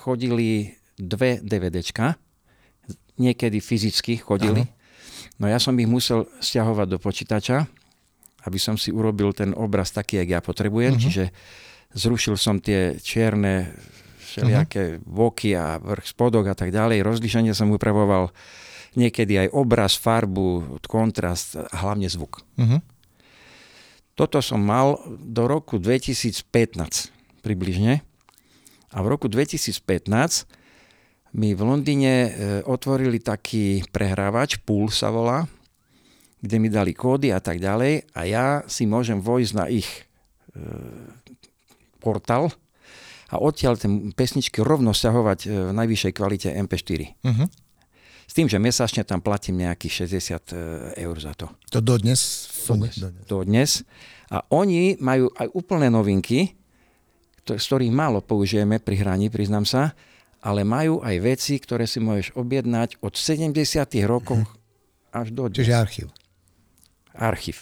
[SPEAKER 1] chodili dve DVDčka, niekedy fyzicky chodili. No ja som ich musel stiahovať do počítača, aby som si urobil ten obraz taký, jak ja potrebujem.
[SPEAKER 3] Mhm.
[SPEAKER 1] Čiže zrušil som tie čierne všelijaké boky a vrch spodok a tak ďalej. Rozlišenie som upravoval niekedy aj obraz, farbu, kontrast a hlavne zvuk.
[SPEAKER 3] Mhm.
[SPEAKER 1] Toto som mal do roku 2015 približne. A v roku 2015 mi v Londýne e, otvorili taký prehrávač, Pool sa volá, kde mi dali kódy a tak ďalej a ja si môžem vojsť na ich e, portál a odtiaľ tie pesničky rovno stiahovať e, v najvyššej kvalite MP4.
[SPEAKER 3] Mhm.
[SPEAKER 1] S tým, že mesačne tam platím nejakých 60 e, eur za to.
[SPEAKER 2] To dodnes.
[SPEAKER 1] Dodnes. Dodnes. A oni majú aj úplné novinky, z ktorých málo použijeme pri hraní, priznám sa, ale majú aj veci, ktoré si môžeš objednať od 70 rokov až do dnes.
[SPEAKER 2] Čiže archív.
[SPEAKER 1] Archív.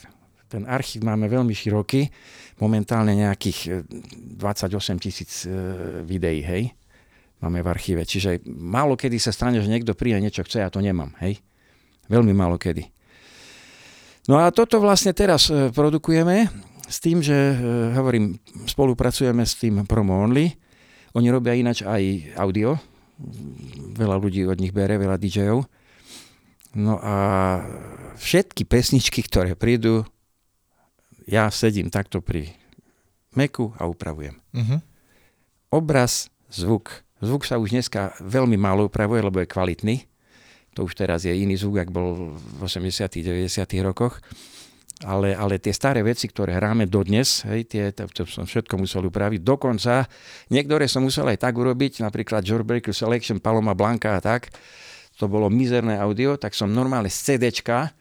[SPEAKER 1] Ten archív máme veľmi široký, momentálne nejakých e, 28 tisíc e, videí, hej, máme v archíve. Čiže málo kedy sa stane, že niekto príde niečo chce, ja to nemám, hej. Veľmi málo kedy. No a toto vlastne teraz e, produkujeme s tým, že e, hovorím, spolupracujeme s tým Promo Only. Oni robia ináč aj audio Veľa ľudí od nich bere, veľa DJov. No a všetky pesničky, ktoré prídu, ja sedím takto pri meku a upravujem. Uh-huh. Obraz, zvuk. Zvuk sa už dneska veľmi málo upravuje, lebo je kvalitný. To už teraz je iný zvuk, ak bol v 80 90 rokoch. Ale, ale tie staré veci, ktoré hráme dodnes, hej, tie, to, to som všetko musel upraviť. Dokonca niektoré som musel aj tak urobiť, napríklad Jawbreaker Selection, Paloma Blanca a tak, to bolo mizerné audio, tak som normálne z CDčka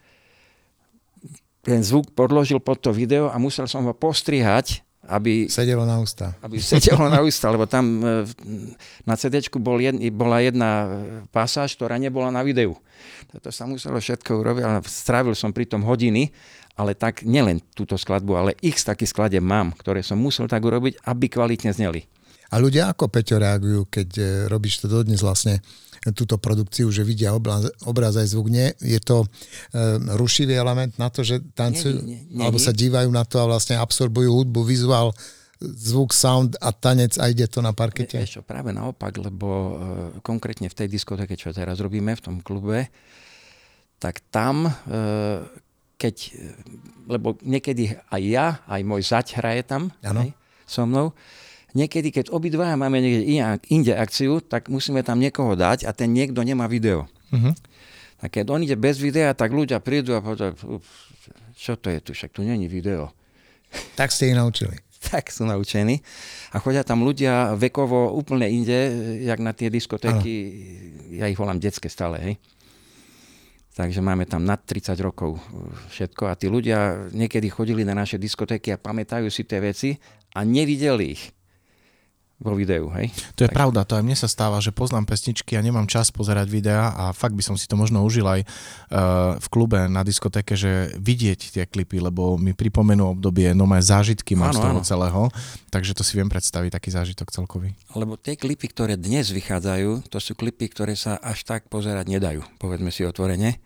[SPEAKER 1] ten zvuk podložil pod to video a musel som ho postrihať, aby...
[SPEAKER 2] Sedelo na ústa.
[SPEAKER 1] Aby sedelo na ústa, lebo tam e, na CD bol jed, bola jedna e, pasáž, ktorá nebola na videu. To sa muselo všetko urobiť, ale strávil som pri tom hodiny, ale tak nielen túto skladbu, ale x takých skladeb mám, ktoré som musel tak urobiť, aby kvalitne zneli.
[SPEAKER 2] A ľudia ako Peťo reagujú, keď e, robíš to dodnes vlastne túto produkciu, že vidia obraz, obraz aj zvuk. Nie, je to e, rušivý element na to, že tancujú, nie, nie, nie, alebo sa dívajú na to a vlastne absorbujú hudbu, vizuál, zvuk, sound a tanec a ide to na parkete?
[SPEAKER 1] Ešte práve naopak, lebo e, konkrétne v tej diskotéke, čo teraz robíme, v tom klube, tak tam, e, keď, lebo niekedy aj ja, aj môj zať hraje tam hej, so mnou, niekedy, keď obidvaja máme niekde inde akciu, tak musíme tam niekoho dať a ten niekto nemá video. Uh-huh. Tak keď on ide bez videa, tak ľudia prídu a povedia, čo to je tu, však tu není video. *laughs*
[SPEAKER 2] Tak ste ich naučili.
[SPEAKER 1] tak sú naučení. A chodia tam ľudia vekovo úplne inde, jak na tie diskotéky, ano. ja ich volám detské stále, hej. Takže máme tam nad 30 rokov všetko. A tí ľudia niekedy chodili na naše diskotéky a pamätajú si tie veci a nevideli ich vo videu, hej?
[SPEAKER 3] To je tak. pravda, to aj mne sa stáva, že poznám pesničky a nemám čas pozerať videa a fakt by som si to možno užil aj uh, v klube na diskotéke, že vidieť tie klipy, lebo mi pripomenú obdobie, no aj zážitky mám áno, z toho áno. celého, takže to si viem predstaviť, taký zážitok celkový.
[SPEAKER 1] Lebo tie klipy, ktoré dnes vychádzajú, to sú klipy, ktoré sa až tak pozerať nedajú, povedzme si otvorene.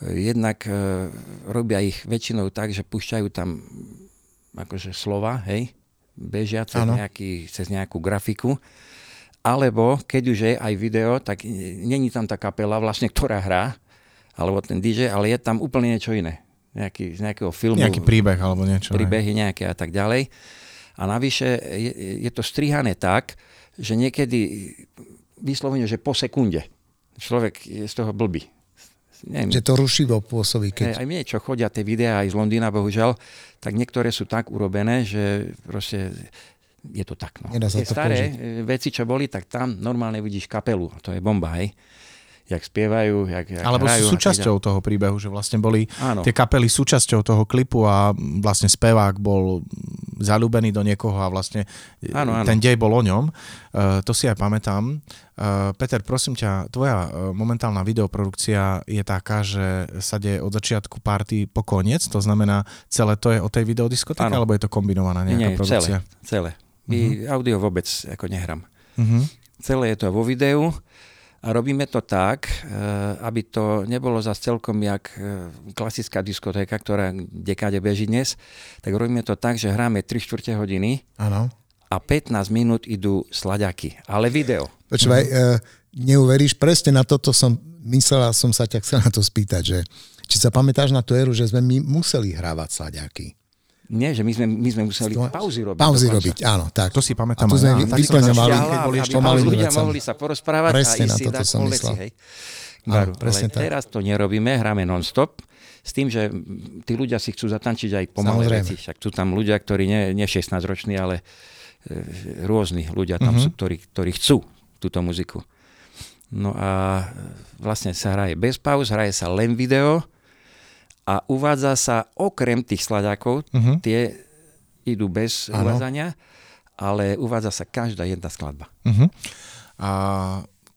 [SPEAKER 1] Jednak uh, robia ich väčšinou tak, že púšťajú tam akože slova, hej, bežia cez, nejaký, cez nejakú grafiku. Alebo keď už je aj video, tak není tam tá kapela vlastne, ktorá hrá, alebo ten DJ, ale je tam úplne niečo iné. Nejaký, z nejakého filmu.
[SPEAKER 3] Nejaký príbeh alebo niečo.
[SPEAKER 1] Príbehy nejaké a tak ďalej. A navyše je, je to strihané tak, že niekedy vyslovene, že po sekunde. Človek je z toho blbý
[SPEAKER 2] neviem, že to rušivo pôsobí. Keď...
[SPEAKER 1] Aj mne, čo chodia tie videá aj z Londýna, bohužiaľ, tak niektoré sú tak urobené, že proste je to tak. No. Tie staré použiť. veci, čo boli, tak tam normálne vidíš kapelu. To je bomba, hej jak spievajú, jak, jak
[SPEAKER 3] Alebo
[SPEAKER 1] hrajú,
[SPEAKER 3] sú súčasťou toho príbehu, že vlastne boli Áno. tie kapely súčasťou toho klipu a vlastne spevák bol zalúbený do niekoho a vlastne áno, áno. ten dej bol o ňom. Uh, to si aj pamätám. Uh, Peter, prosím ťa, tvoja uh, momentálna videoprodukcia je taká, že sa deje od začiatku party po koniec, to znamená celé to je o tej videodiskotéke, alebo je to kombinovaná nejaká Nie, produkcia?
[SPEAKER 1] celé, celé. Uh-huh. audio vôbec ako nehrám. Uh-huh. Celé je to vo videu a robíme to tak, eh, aby to nebolo zase celkom jak eh, klasická diskotéka, ktorá dekáde beží dnes, tak robíme to tak, že hráme 3 čtvrte hodiny ano. a 15 minút idú slaďaky, ale video.
[SPEAKER 2] Počúvaj, mhm. neuveríš, presne na toto som myslela, som sa ťa chcel na to spýtať, že či sa pamätáš na tú éru, že sme my museli hrávať slaďaky.
[SPEAKER 1] Nie, že my sme, my sme museli to, pauzy robiť.
[SPEAKER 2] Pauzy dokonca. robiť, áno. Tak.
[SPEAKER 3] To si pamätám. A
[SPEAKER 2] tu sme vyplňovali,
[SPEAKER 1] keď boli ešte mali ľudia mohli sa porozprávať
[SPEAKER 2] Presne
[SPEAKER 1] a
[SPEAKER 2] na toto som myslel.
[SPEAKER 1] Hej. Áno, presne Ale tak. teraz to nerobíme, hráme non-stop, s tým, že tí ľudia si chcú zatančiť aj pomalé Samozrejme. veci. Však sú tam ľudia, ktorí nie, nie 16-roční, ale e, rôzni ľudia tam uh-huh. sú, ktorí, ktorí chcú túto muziku. No a vlastne sa hraje bez pauz, hraje sa len video a uvádza sa okrem tých sladákov, uh-huh. tie idú bez ano. uvádzania, ale uvádza sa každá jedna skladba. Uh-huh.
[SPEAKER 3] A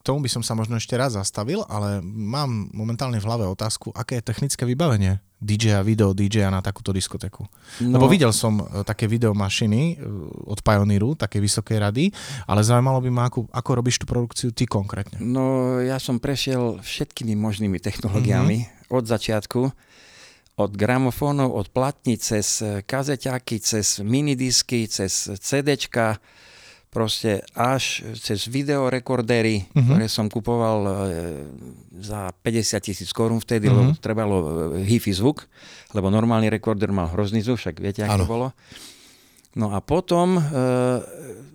[SPEAKER 3] tomu by som sa možno ešte raz zastavil, ale mám momentálne v hlave otázku, aké je technické vybavenie DJ-a, video DJ-a na takúto diskotéku. No, Lebo videl som e, také videomašiny e, od Pioneeru, také vysokej rady, ale zaujímalo by ma, ako, ako robíš tú produkciu ty konkrétne.
[SPEAKER 1] No, ja som prešiel všetkými možnými technológiami mm-hmm. od začiatku od gramofónov, od platní cez kazeťáky, cez minidisky, cez CDčka. proste až cez videorekordery, uh-huh. ktoré som kupoval e, za 50 tisíc korún vtedy, uh-huh. lebo trebalo e, hi zvuk, lebo normálny rekorder mal hrozný zvuk, však viete, ako bolo. No a potom, e,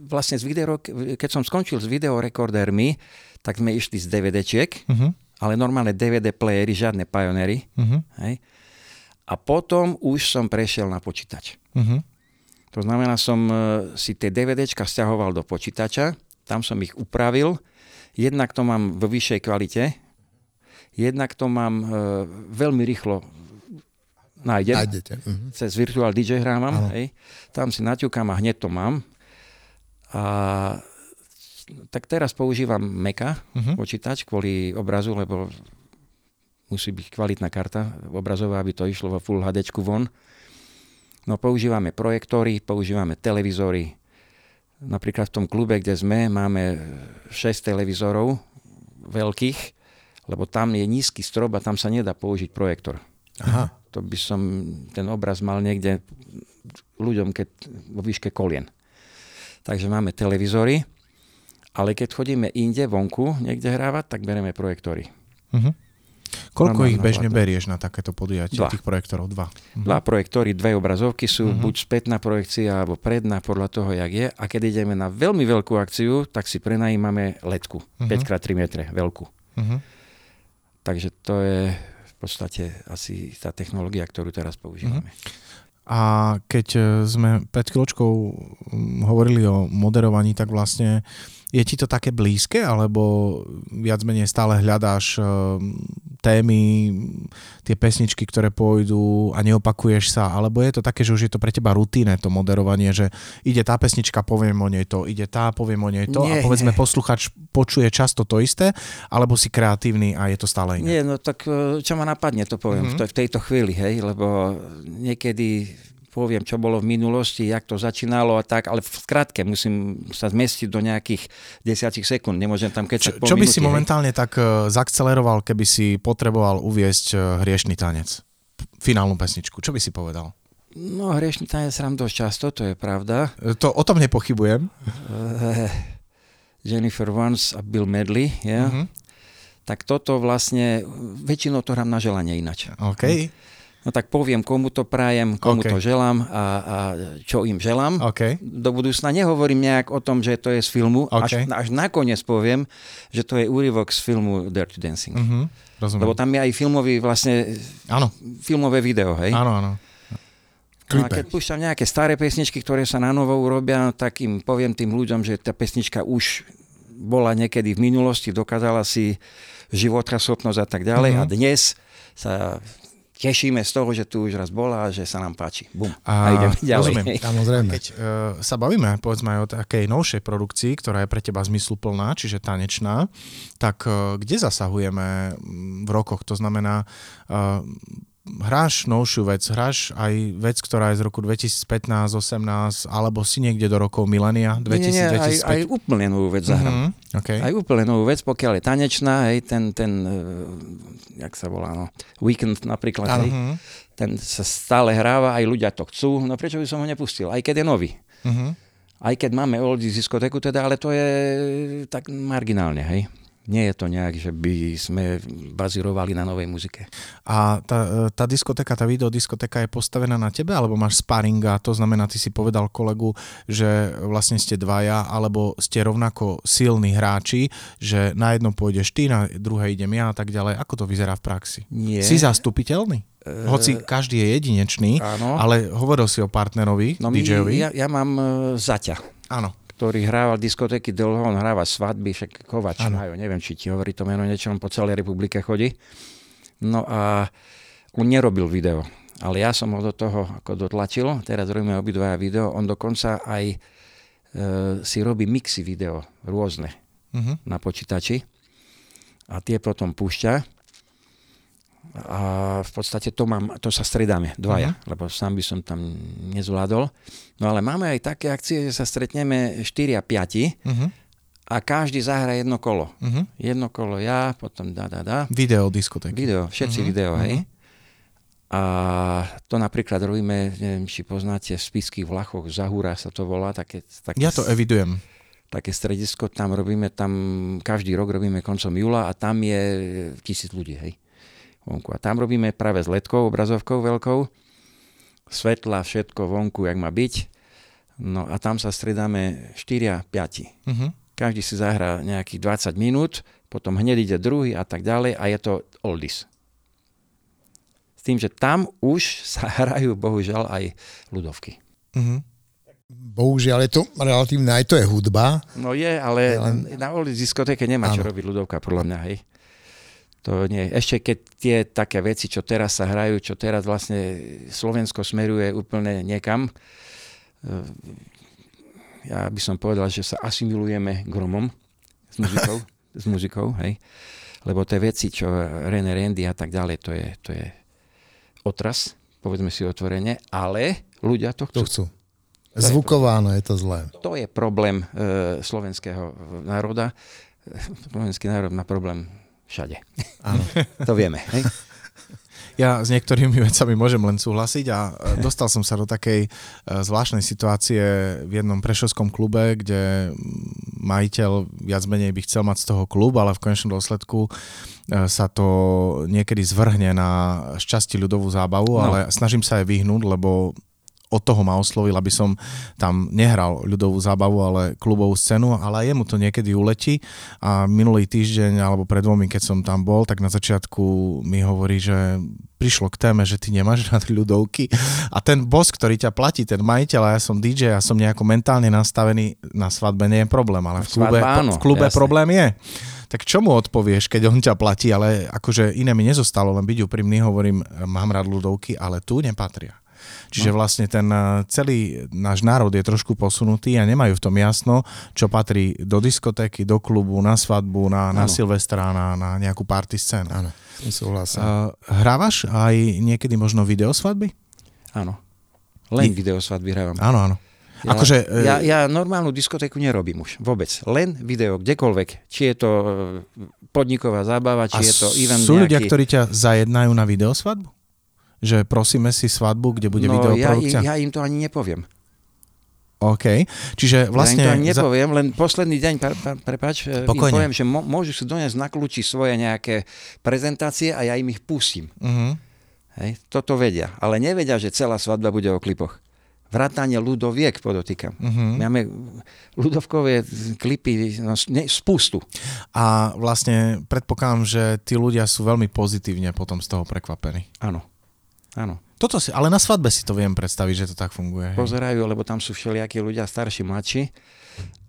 [SPEAKER 1] vlastne z video, keď som skončil s videorekordermi, tak sme išli z DVDčiek, uh-huh. ale normálne DVD playery, žiadne Pioneery. Uh-huh. Hej. A potom už som prešiel na počítač. Uh-huh. To znamená, som e, si tie DVDčka stiahoval do počítača, tam som ich upravil, jednak to mám vo vyššej kvalite, jednak to mám e, veľmi rýchlo nájdem.
[SPEAKER 2] Nájdete. Uh-huh.
[SPEAKER 1] Cez Virtual DJ hrávam, hej. Tam si naťukám a hneď to mám. A tak teraz používam Maca, uh-huh. počítač, kvôli obrazu, lebo musí byť kvalitná karta obrazová, aby to išlo vo Full HD von. No používame projektory, používame televízory. Napríklad v tom klube, kde sme, máme 6 televízorov veľkých, lebo tam je nízky strop a tam sa nedá použiť projektor. Aha. To by som ten obraz mal niekde ľuďom keď, vo výške kolien. Takže máme televízory, ale keď chodíme inde vonku niekde hrávať, tak bereme projektory. Uh-huh.
[SPEAKER 3] Koľko ich bežne berieš na takéto podujatie, dva. tých projektorov? Dva.
[SPEAKER 1] Mhm. Dva projektory, dve obrazovky sú uh-huh. buď spätná projekcia alebo predná podľa toho, jak je. A keď ideme na veľmi veľkú akciu, tak si prenajímame letku, uh-huh. 5x3 metre, veľkú. Uh-huh. Takže to je v podstate asi tá technológia, ktorú teraz používame. Uh-huh.
[SPEAKER 3] A keď e, sme pred chvíľočkou hovorili o moderovaní, tak vlastne je ti to také blízke, alebo viac menej stále hľadáš e, témy, tie pesničky, ktoré pôjdu a neopakuješ sa, alebo je to také, že už je to pre teba rutíne to moderovanie, že ide tá pesnička, poviem o nej to, ide tá, poviem o nej to nie, a povedzme nie. posluchač počuje často to isté, alebo si kreatívny a je to stále iné.
[SPEAKER 1] Nie, no tak e, čo ma napadne, to poviem mm-hmm. v tejto chvíli, hej, lebo niekedy poviem, čo bolo v minulosti, jak to začínalo a tak, ale v skratke musím sa zmestiť do nejakých desiatich sekúnd, nemôžem tam keď
[SPEAKER 3] Čo, čo by si momentálne tak uh, zakceleroval, keby si potreboval uviesť uh, hriešný tanec? Finálnu pesničku, čo by si povedal?
[SPEAKER 1] No, hriešný tanec sám dosť často, to je pravda.
[SPEAKER 3] E, to, o tom nepochybujem.
[SPEAKER 1] Uh, *laughs* Jennifer Once a Bill Medley, yeah? uh-huh. tak toto vlastne, väčšinou to hrám na želanie inač.
[SPEAKER 3] Okay.
[SPEAKER 1] No tak poviem, komu to prajem, komu okay. to želám a, a čo im želám.
[SPEAKER 3] Okay.
[SPEAKER 1] Do budúcna nehovorím nejak o tom, že to je z filmu, okay. až, až nakoniec poviem, že to je úryvok z filmu Dirty Dancing.
[SPEAKER 3] Uh-huh. Rozumiem.
[SPEAKER 1] Lebo tam je aj filmový vlastne,
[SPEAKER 3] áno.
[SPEAKER 1] filmové video, hej?
[SPEAKER 3] Áno, áno.
[SPEAKER 1] No a keď púšťam nejaké staré pesničky, ktoré sa na novo urobia, tak im poviem tým ľuďom, že tá pesnička už bola niekedy v minulosti, dokázala si životraschopnosť a tak ďalej uh-huh. a dnes sa tešíme z toho, že tu už raz bola a že sa nám páči. Bum. A, a ideme ďalej. Rozumiem. *laughs*
[SPEAKER 2] Samozrejme.
[SPEAKER 3] Keď uh, sa bavíme, povedzme aj o takej novšej produkcii, ktorá je pre teba zmysluplná, čiže tanečná, tak uh, kde zasahujeme v rokoch? To znamená, uh, hráš novšiu vec, hráš aj vec, ktorá je z roku 2015, 18, alebo si niekde do rokov milénia 2000, nie, nie, 2005?
[SPEAKER 1] Aj, aj úplne novú vec zahrám. Mm-hmm, okay. Aj úplne novú vec, pokiaľ je tanečná, hej, ten, ten uh, jak sa volá, no, Weekend napríklad, hej, uh-huh. ten sa stále hráva, aj ľudia to chcú, no prečo by som ho nepustil, aj keď je nový. Uh-huh. Aj keď máme oldies diskotéku teda, ale to je tak marginálne, hej nie je to nejak, že by sme bazírovali na novej muzike.
[SPEAKER 3] A tá, tá diskoteka, tá videodiskoteka je postavená na tebe, alebo máš sparinga, to znamená, ty si povedal kolegu, že vlastne ste dvaja, alebo ste rovnako silní hráči, že na jedno pôjdeš ty, na druhé idem ja a tak ďalej. Ako to vyzerá v praxi?
[SPEAKER 1] Nie.
[SPEAKER 3] Si zastupiteľný? Hoci každý je jedinečný, áno. ale hovoril si o partnerovi, no DJ-ovi.
[SPEAKER 1] Ja, ja mám uh, Zaťa.
[SPEAKER 3] Áno
[SPEAKER 1] ktorý hrával diskotéky dlho, on hráva svadby, však Kovač, majú, neviem, či ti hovorí to meno niečo, on po celej republike chodí. No a on nerobil video, ale ja som ho do toho ako dotlačil, teraz robíme obidvaja video, on dokonca aj e, si robí mixy video rôzne uh-huh. na počítači a tie potom púšťa a v podstate to, mám, to sa stredáme dvaja, uh-huh. lebo sám by som tam nezvládol. No ale máme aj také akcie, že sa stretneme 4 a 5 uh-huh. a každý zahra jedno kolo. Uh-huh. Jedno kolo ja, potom da, da, da.
[SPEAKER 3] Video diskotéky.
[SPEAKER 1] Video, všetci uh-huh. video, hej. Uh-huh. A to napríklad robíme, neviem, či poznáte, v Spiských Vlachoch, Zahúra sa to volá. Také, také...
[SPEAKER 3] Ja to evidujem.
[SPEAKER 1] také stredisko, tam robíme, tam každý rok robíme koncom júla a tam je tisíc ľudí, hej. Vonku. A tam robíme práve s letkou, obrazovkou veľkou, svetla, všetko vonku, jak má byť. No a tam sa stredáme 4 a 5. Uh-huh. Každý si zahrá nejakých 20 minút, potom hneď ide druhý a tak ďalej a je to oldies. S tým, že tam už sa *laughs* hrajú bohužiaľ aj ľudovky. Uh-huh.
[SPEAKER 2] Bohužiaľ je to relatívne, aj to je hudba.
[SPEAKER 1] No je, ale len... na oldies diskotéke nemá ano. čo robiť ľudovka, podľa mňa, hej. To nie. Ešte keď tie také veci, čo teraz sa hrajú, čo teraz vlastne Slovensko smeruje úplne niekam, eh, ja by som povedal, že sa asimilujeme gromom s muzikou, *laughs* s muzikou hej. Lebo tie veci, čo René Randy a tak ďalej, to je, to je otras, povedzme si otvorene, ale ľudia to chcú. To chcú.
[SPEAKER 2] Zvukováno je to zlé.
[SPEAKER 1] To je problém e, slovenského národa. *laughs* Slovenský národ má problém všade. Áno. *laughs* to vieme. Hej?
[SPEAKER 3] Ja s niektorými vecami môžem len súhlasiť a e, *laughs* dostal som sa do takej e, zvláštnej situácie v jednom prešovskom klube, kde majiteľ viac menej by chcel mať z toho klub, ale v konečnom dôsledku e, sa to niekedy zvrhne na šťastí ľudovú zábavu, no. ale snažím sa aj vyhnúť, lebo od toho ma oslovil, aby som tam nehral ľudovú zábavu, ale klubovú scénu, ale aj jemu to niekedy uletí. A minulý týždeň alebo pred dvomi, keď som tam bol, tak na začiatku mi hovorí, že prišlo k téme, že ty nemáš rád ľudovky. A ten boss, ktorý ťa platí, ten majiteľ a ja som DJ a som nejako mentálne nastavený na svadbe, nie je problém, ale v klube, Svadba, áno, v klube problém je. Tak čo mu odpovieš, keď on ťa platí, ale akože iné mi nezostalo, len byť úprimný, hovorím, mám rád ľudovky, ale tu nepatria. Čiže no. vlastne ten eh, celý náš národ je trošku posunutý a nemajú v tom jasno, čo patrí do diskotéky, do klubu, na svadbu, na, na Silvestra, na, na nejakú party scénu.
[SPEAKER 2] Áno, súhlasím. Uh,
[SPEAKER 3] hrávaš aj niekedy možno videosvadby?
[SPEAKER 1] Áno. Len I... videosvadby hrávam.
[SPEAKER 3] Áno, áno.
[SPEAKER 1] Ja, akože, e... ja, ja normálnu diskotéku nerobím už, vôbec. Len video, kdekoľvek. Či je to eh, podniková zábava, či je to event
[SPEAKER 3] sú nejaký... ľudia, ktorí ťa zajednajú na videosvadbu? Že prosíme si svadbu, kde bude no, videoprodukcia?
[SPEAKER 1] Ja, ja im to ani nepoviem.
[SPEAKER 3] OK, čiže vlastne...
[SPEAKER 1] Ja im to ani nepoviem, len posledný deň, pre, pre, prepáč, e, im poviem, že môžu si doniesť na kľúči svoje nejaké prezentácie a ja im ich pustím. Uh-huh. Hej, toto vedia, ale nevedia, že celá svadba bude o klipoch. Vrátanie ľudoviek, podotýkam. Uh-huh. Máme ľudovkové klipy no, ne, spustu.
[SPEAKER 3] A vlastne predpokladám, že tí ľudia sú veľmi pozitívne potom z toho prekvapení.
[SPEAKER 1] Áno. Áno.
[SPEAKER 3] Toto si, ale na svadbe si to viem predstaviť, že to tak funguje.
[SPEAKER 1] Pozerajú, lebo tam sú všelijakí ľudia, starší, mladší.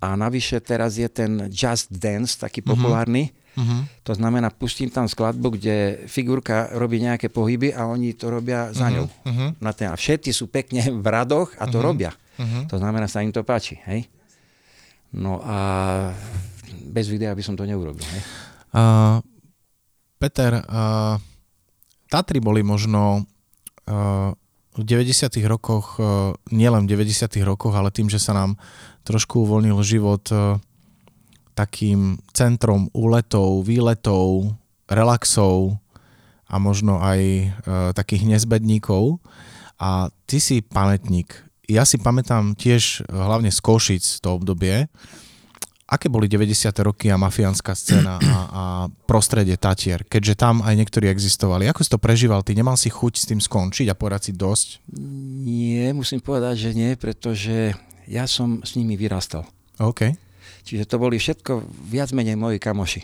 [SPEAKER 1] A navyše teraz je ten Just Dance, taký uh-huh. populárny. Uh-huh. To znamená, pustím tam skladbu, kde figurka robí nejaké pohyby a oni to robia za ňou. Uh-huh. Na ten, a všetci sú pekne v radoch a to uh-huh. robia. Uh-huh. To znamená, sa im to páči. Hej? No a bez videa by som to neurobil. Hej? Uh,
[SPEAKER 3] Peter, uh, Tatry boli možno v 90. rokoch, nielen v 90. rokoch, ale tým, že sa nám trošku uvoľnil život takým centrom úletov, výletov, relaxov a možno aj takých nezbedníkov. A ty si pamätník. Ja si pamätám tiež hlavne z Košic to obdobie, aké boli 90. roky a mafiánska scéna a, a prostredie Tatier, keďže tam aj niektorí existovali. Ako si to prežíval? Ty nemal si chuť s tým skončiť a povedať si dosť?
[SPEAKER 1] Nie, musím povedať, že nie, pretože ja som s nimi vyrastal.
[SPEAKER 3] OK.
[SPEAKER 1] Čiže to boli všetko viac menej moji kamoši.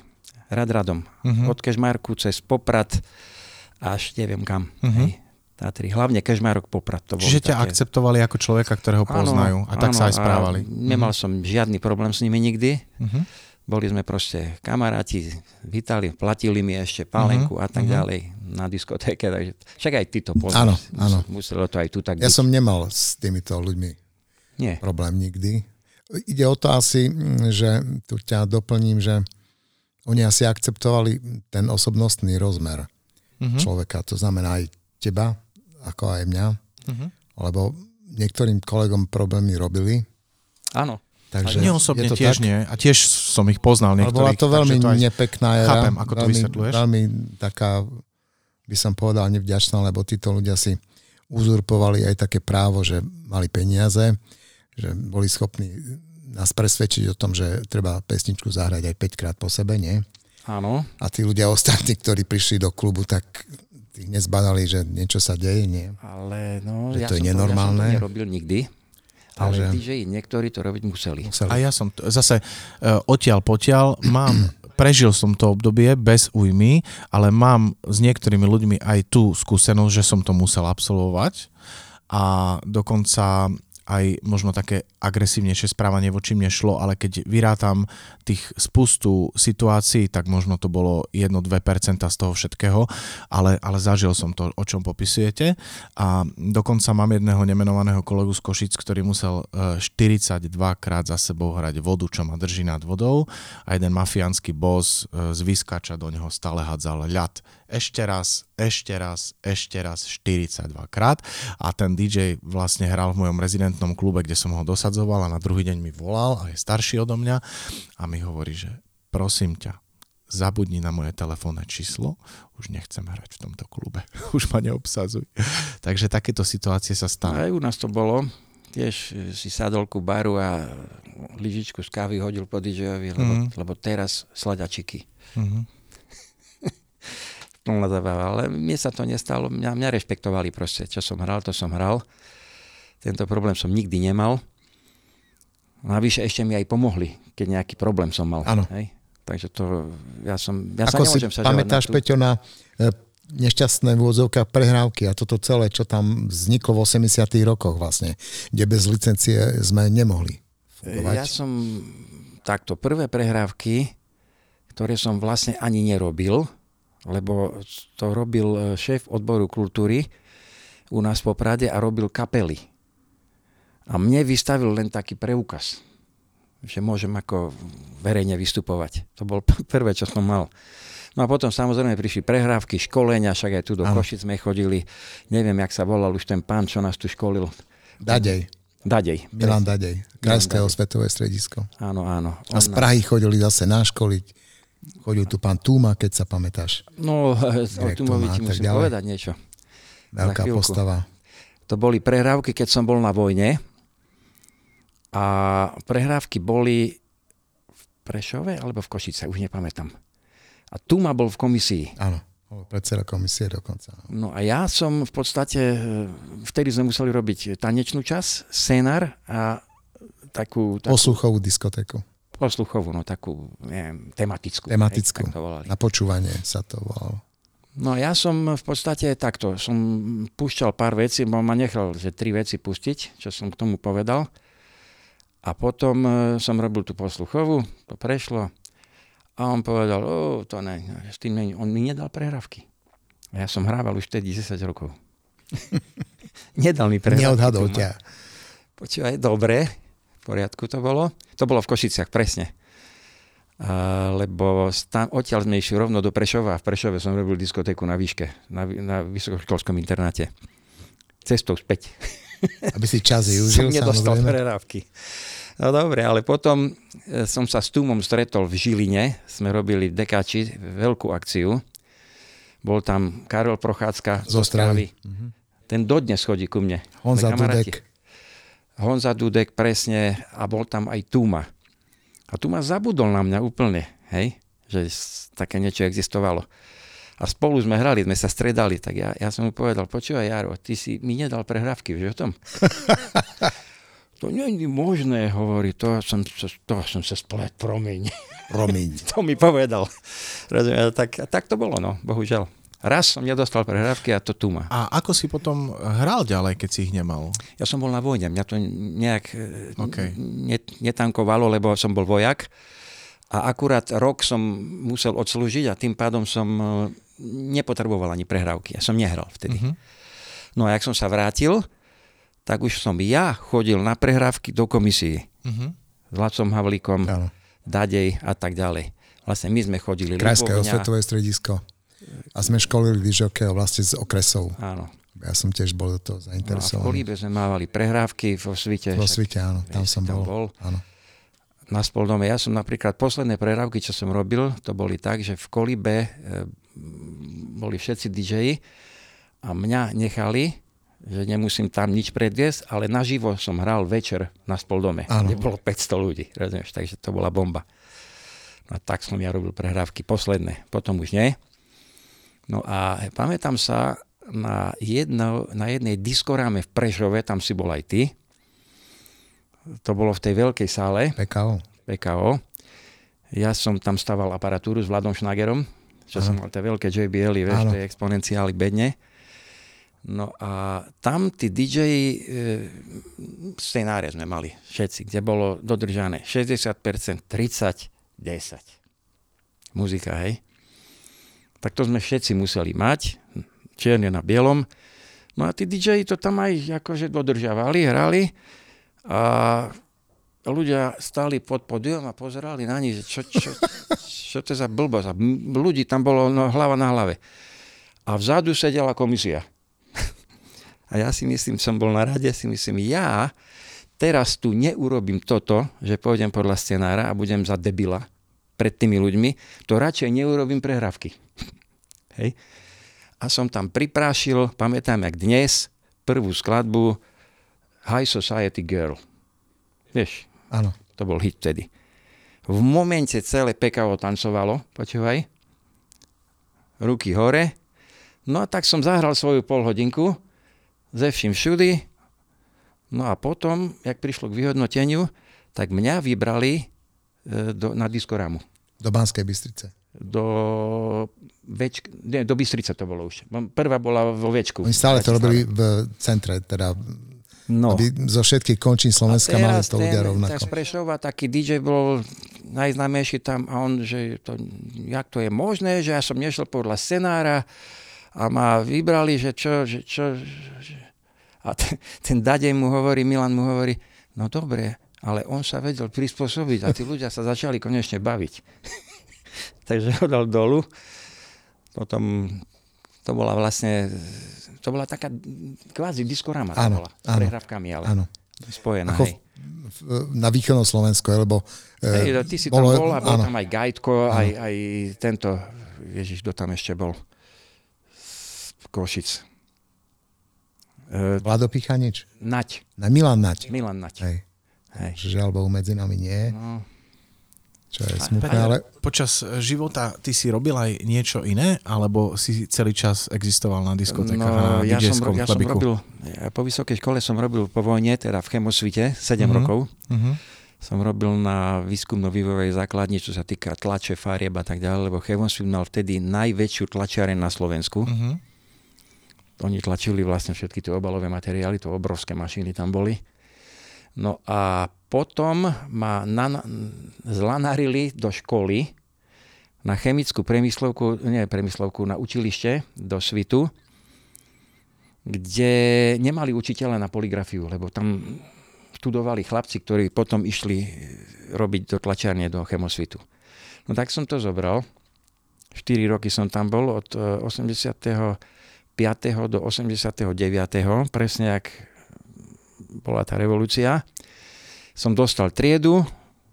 [SPEAKER 1] Rad radom. Uh-huh. Od Kežmarku cez Poprad až neviem kam. Uh-huh. Hej. Tatry, hlavne Kežmarok Poprad. To
[SPEAKER 3] Čiže ťa také... akceptovali ako človeka, ktorého áno, poznajú a tak áno, sa aj správali.
[SPEAKER 1] Nemal uh-huh. som žiadny problém s nimi nikdy. Uh-huh. Boli sme proste kamaráti, vítali, platili mi ešte pálenku uh-huh. a tak uh-huh. ďalej na diskotéke. Takže však aj ty to poznáš.
[SPEAKER 2] Áno, áno.
[SPEAKER 1] Muselo to aj tu tak
[SPEAKER 2] Ja
[SPEAKER 1] byť.
[SPEAKER 2] som nemal s týmito ľuďmi Nie. problém nikdy. Ide o to asi, že tu ťa doplním, že oni asi akceptovali ten osobnostný rozmer uh-huh. človeka. To znamená aj teba, ako aj mňa, uh-huh. lebo niektorým kolegom problémy robili.
[SPEAKER 1] Áno.
[SPEAKER 3] Takže mne osobne tiež tak? nie. A tiež som ich poznal niektorých.
[SPEAKER 2] bola to veľmi to aj... nepekná era.
[SPEAKER 3] Chápem, ako to veľmi, vysvetľuješ.
[SPEAKER 2] Veľmi taká, by som povedal, nevďačná, lebo títo ľudia si uzurpovali aj také právo, že mali peniaze, že boli schopní nás presvedčiť o tom, že treba pesničku zahrať aj 5 krát po sebe, nie?
[SPEAKER 1] Áno.
[SPEAKER 2] A tí ľudia ostatní, ktorí prišli do klubu, tak tých nezbadali, že niečo sa deje, nie?
[SPEAKER 1] Ale no,
[SPEAKER 2] Že
[SPEAKER 1] ja,
[SPEAKER 2] to je
[SPEAKER 1] som
[SPEAKER 2] nenormálne.
[SPEAKER 1] To, ja som to nerobil nikdy. Ale
[SPEAKER 2] Takže-
[SPEAKER 1] DJ niektorí to robiť museli.
[SPEAKER 2] Museli.
[SPEAKER 3] A ja som t- zase uh, odtiaľ potiaľ mám, *clears throat* prežil som to obdobie bez újmy, ale mám s niektorými ľuďmi aj tú skúsenosť, že som to musel absolvovať a dokonca aj možno také agresívnejšie správanie voči mne šlo, ale keď vyrátam tých spustu situácií, tak možno to bolo 1-2% z toho všetkého, ale, ale zažil som to, o čom popisujete a dokonca mám jedného nemenovaného kolegu z Košic, ktorý musel e, 42 krát za sebou hrať vodu, čo ma drží nad vodou a jeden mafiánsky boss e, z vyskača do neho stále hádzal ľad. Ešte raz, ešte raz, ešte raz 42 krát a ten DJ vlastne hral v mojom rezidentnom klube, kde som ho dosadzoval a na druhý deň mi volal a je starší odo mňa a mi hovorí, že prosím ťa, zabudni na moje telefónne číslo, už nechcem hrať v tomto klube, *laughs* už ma neobsazuj. Takže takéto situácie sa stanú.
[SPEAKER 1] Aj u nás to bolo. Tiež e, si sadol ku baru a lyžičku z kávy hodil po DJ-ovi, lebo,
[SPEAKER 3] Mhm.
[SPEAKER 1] lebo teraz sladačiky.
[SPEAKER 3] Mhm.
[SPEAKER 1] Plná zabava. Ale mne sa to nestalo. Mňa, mňa rešpektovali proste. Čo som hral, to som hral. Tento problém som nikdy nemal. Navyše ešte mi aj pomohli, keď nejaký problém som mal.
[SPEAKER 2] Áno.
[SPEAKER 1] Takže to, ja som, ja
[SPEAKER 2] Ako
[SPEAKER 1] sa
[SPEAKER 2] si
[SPEAKER 1] nemôžem sažovať
[SPEAKER 2] pamätáš,
[SPEAKER 1] na tú...
[SPEAKER 2] Peťo, na e, nešťastné v úvodzovkách prehrávky a toto celé, čo tam vzniklo v 80 rokoch vlastne, kde bez licencie sme nemohli fungovať.
[SPEAKER 1] Ja som takto prvé prehrávky, ktoré som vlastne ani nerobil, lebo to robil e, šéf odboru kultúry u nás po Prade a robil kapely. A mne vystavil len taký preukaz, že môžem ako verejne vystupovať. To bol *laughs* prvé, čo som mal. No a potom samozrejme prišli prehrávky, školenia, však aj tu do. Košic sme chodili. Neviem, jak sa volal už ten pán, čo nás tu školil.
[SPEAKER 2] Dadej,
[SPEAKER 1] Dadej.
[SPEAKER 2] Milan Dadej, Krajské osvetové stredisko.
[SPEAKER 1] Áno, áno.
[SPEAKER 2] A z Prahy chodili zase náškoliť. Chodil tu pán Túma, keď sa pamätáš.
[SPEAKER 1] No, *laughs* o
[SPEAKER 2] má
[SPEAKER 1] ti musím
[SPEAKER 2] ďalej.
[SPEAKER 1] povedať niečo.
[SPEAKER 2] Veľká postava.
[SPEAKER 1] To boli prehrávky, keď som bol na vojne. A prehrávky boli v Prešove alebo v Košice, už nepamätám. A tu ma bol v komisii.
[SPEAKER 2] Áno, bol predseda komisie dokonca.
[SPEAKER 1] No a ja som v podstate, e, vtedy sme museli robiť tanečnú čas, scenár a takú, takú
[SPEAKER 2] Posluchovú diskotéku.
[SPEAKER 1] Posluchovú, no takú, neviem, tematickú.
[SPEAKER 2] Tematickú.
[SPEAKER 1] Hej, to volali.
[SPEAKER 2] Na počúvanie sa to volalo.
[SPEAKER 1] No ja som v podstate takto, som púšťal pár vecí, bo ma nechal, že tri veci pustiť, čo som k tomu povedal. A potom e, som robil tú posluchovú, to prešlo. A on povedal, o, to ne, s tým ne, on mi nedal prehrávky. A ja som hrával už vtedy 10 rokov. *laughs* nedal mi prehrávky.
[SPEAKER 2] Neodhadol ťa.
[SPEAKER 1] Počúvaj, dobre, poriadku to bolo. To bolo v Košiciach, presne. A, lebo tam, odtiaľ sme išli rovno do Prešova a v Prešove som robil diskotéku na výške, na, na vysokoškolskom internáte. Cestou späť. *laughs*
[SPEAKER 2] Aby si čas
[SPEAKER 1] som
[SPEAKER 2] využil,
[SPEAKER 1] nedostal
[SPEAKER 2] samozrejme.
[SPEAKER 1] prerávky. No dobre, ale potom e, som sa s Túmom stretol v Žiline, sme robili v Dekáči veľkú akciu. Bol tam Karol Prochádzka
[SPEAKER 2] Z Ostravy.
[SPEAKER 1] Ten dodnes chodí ku mne. Sme kamaráti.
[SPEAKER 2] Dudek.
[SPEAKER 1] Honza Dudek, presne, a bol tam aj Tuma. A Tuma zabudol na mňa úplne, hej, že také niečo existovalo. A spolu sme hrali, sme sa stredali, tak ja, ja som mu povedal, počúvaj Jaro, ty si mi nedal prehrávky, vieš o tom? *laughs* to nie je možné, hovorí, to som, to, som sa splet, promiň.
[SPEAKER 2] Romiň. *laughs*
[SPEAKER 1] to mi povedal. Rozumiem, tak, tak to bolo, no, bohužiaľ. Raz som nedostal prehrávky a to Tuma.
[SPEAKER 3] A ako si potom hral ďalej, keď si ich nemal?
[SPEAKER 1] Ja som bol na vojne, mňa to nejak
[SPEAKER 3] OK.
[SPEAKER 1] okay. netankovalo, lebo som bol vojak a akurát rok som musel odslúžiť a tým pádom som e, nepotreboval ani prehrávky. Ja som nehral vtedy.
[SPEAKER 3] Mhm.
[SPEAKER 1] No a jak som sa vrátil, tak už som ja chodil na prehrávky do komisie
[SPEAKER 3] Mhm.
[SPEAKER 1] s Lacom Havlíkom,
[SPEAKER 2] Áno.
[SPEAKER 1] Dadej a tak ďalej. Vlastne my sme chodili.
[SPEAKER 2] Krajské osvetové stredisko. A sme školili dižokejov vlastne z okresov.
[SPEAKER 1] Áno.
[SPEAKER 2] Ja som tiež bol do toho
[SPEAKER 1] No a v
[SPEAKER 2] zainteresovaný.
[SPEAKER 1] Kolíbe sme mávali prehrávky vo svite.
[SPEAKER 2] Vo svite, áno, tam som
[SPEAKER 1] tam
[SPEAKER 2] bol.
[SPEAKER 1] bol.
[SPEAKER 2] Áno.
[SPEAKER 1] na Spoldome. Ja som napríklad posledné prehrávky, čo som robil, to boli tak, že v Kolibe e, boli všetci DJ a mňa nechali, že nemusím tam nič predviesť, ale naživo som hral večer na Spoldome,
[SPEAKER 2] Áno.
[SPEAKER 1] kde bolo 500 ľudí, rozumieš, takže to bola bomba. No a tak som ja robil prehrávky posledné, potom už nie. No a pamätám sa na, jedno, na jednej diskoráme v Prešove, tam si bol aj ty. To bolo v tej veľkej sále,
[SPEAKER 2] PKO.
[SPEAKER 1] PKO. Ja som tam staval aparatúru s Vladom Šnagerom, čo
[SPEAKER 2] Aha.
[SPEAKER 1] som mal tie veľké JBL, vieš, tie exponenciály bedne. No a tam tí DJ e, scenáre sme mali všetci, kde bolo dodržané 60%, 30, 10. Muzika, hej. Tak to sme všetci museli mať, čierne na bielom. No a tí DJ to tam aj akože dodržiavali, hrali a ľudia stáli pod podium a pozerali na nich, že čo, čo, čo to je za blbosť. Ľudí tam bolo no, hlava na hlave. A vzadu sedela komisia. A ja si myslím, som bol na rade, si myslím, ja teraz tu neurobím toto, že pôjdem podľa scenára a budem za debila pred tými ľuďmi, to radšej neurobím prehrávky. *laughs* Hej. A som tam priprášil, pamätám jak dnes, prvú skladbu High Society Girl. Vieš,
[SPEAKER 2] Áno.
[SPEAKER 1] to bol hit vtedy. V momente celé PKO tancovalo, počúvaj, ruky hore. No a tak som zahral svoju polhodinku, ze vším všudy. No a potom, jak prišlo k vyhodnoteniu, tak mňa vybrali do, na diskorámu.
[SPEAKER 2] Do Banskej Bystrice.
[SPEAKER 1] Do, več, nie, do Bystrice to bolo už. Prvá bola vo Večku.
[SPEAKER 2] Oni stále to robili v centre, teda
[SPEAKER 1] No.
[SPEAKER 2] aby zo všetkých končín Slovenska mali to ľudia rovnako.
[SPEAKER 1] z Prešova taký DJ bol najznámejší tam a on, že to, jak to je možné, že ja som nešiel podľa scenára a ma vybrali, že čo, že čo, že... a ten, ten Dadej mu hovorí, Milan mu hovorí, no dobre, ale on sa vedel prispôsobiť a tí ľudia sa začali konečne baviť. *laughs* Takže ho dal dolu. Potom to bola vlastne, to bola taká kvázi diskorama to
[SPEAKER 2] Áno,
[SPEAKER 1] bola, s prehrávkami, ale
[SPEAKER 2] Áno.
[SPEAKER 1] spojená,
[SPEAKER 2] Ako v- na východnom Slovensku, lebo e,
[SPEAKER 1] Hej, ty si tam bol a bol
[SPEAKER 2] áno,
[SPEAKER 1] tam aj Gajtko, aj, aj tento, ježiš, kto tam ešte bol? Košic. E,
[SPEAKER 2] Vlado Pichanič,
[SPEAKER 1] Nať,
[SPEAKER 2] na Milan Nať.
[SPEAKER 1] Milan Nať.
[SPEAKER 2] Hej.
[SPEAKER 1] Hej.
[SPEAKER 2] Žiaľ Bohu, medzi nami nie,
[SPEAKER 1] No,
[SPEAKER 2] čo je smutné, ale
[SPEAKER 3] Počas života ty si robil aj niečo iné, alebo si celý čas existoval na diskotékach a na
[SPEAKER 1] ja som, ja som robil, ja po vysokej škole som robil po vojne, teda v chemosvite, 7
[SPEAKER 2] Mhm.
[SPEAKER 1] rokov.
[SPEAKER 2] uh-huh.
[SPEAKER 1] Som robil na výskumno-vývojovej základni, čo sa týka tlače, farieb a tak ďalej, lebo chemosvit mal vtedy najväčšiu tlačiareň na Slovensku.
[SPEAKER 2] Uh-huh.
[SPEAKER 1] Oni tlačili vlastne všetky tie obalové materiály, to obrovské mašiny tam boli. No a potom ma na, zlanarili do školy na chemickú premyslovku, nie premyslovku, na učilište do Svitu, kde nemali učiteľa na poligrafiu, lebo tam študovali chlapci, ktorí potom išli robiť do tlačiarne do chemosvitu. No tak som to zobral. 4 roky som tam bol od eh, 80. 5. do 89. presne jak bola tá revolúcia. Som dostal triedu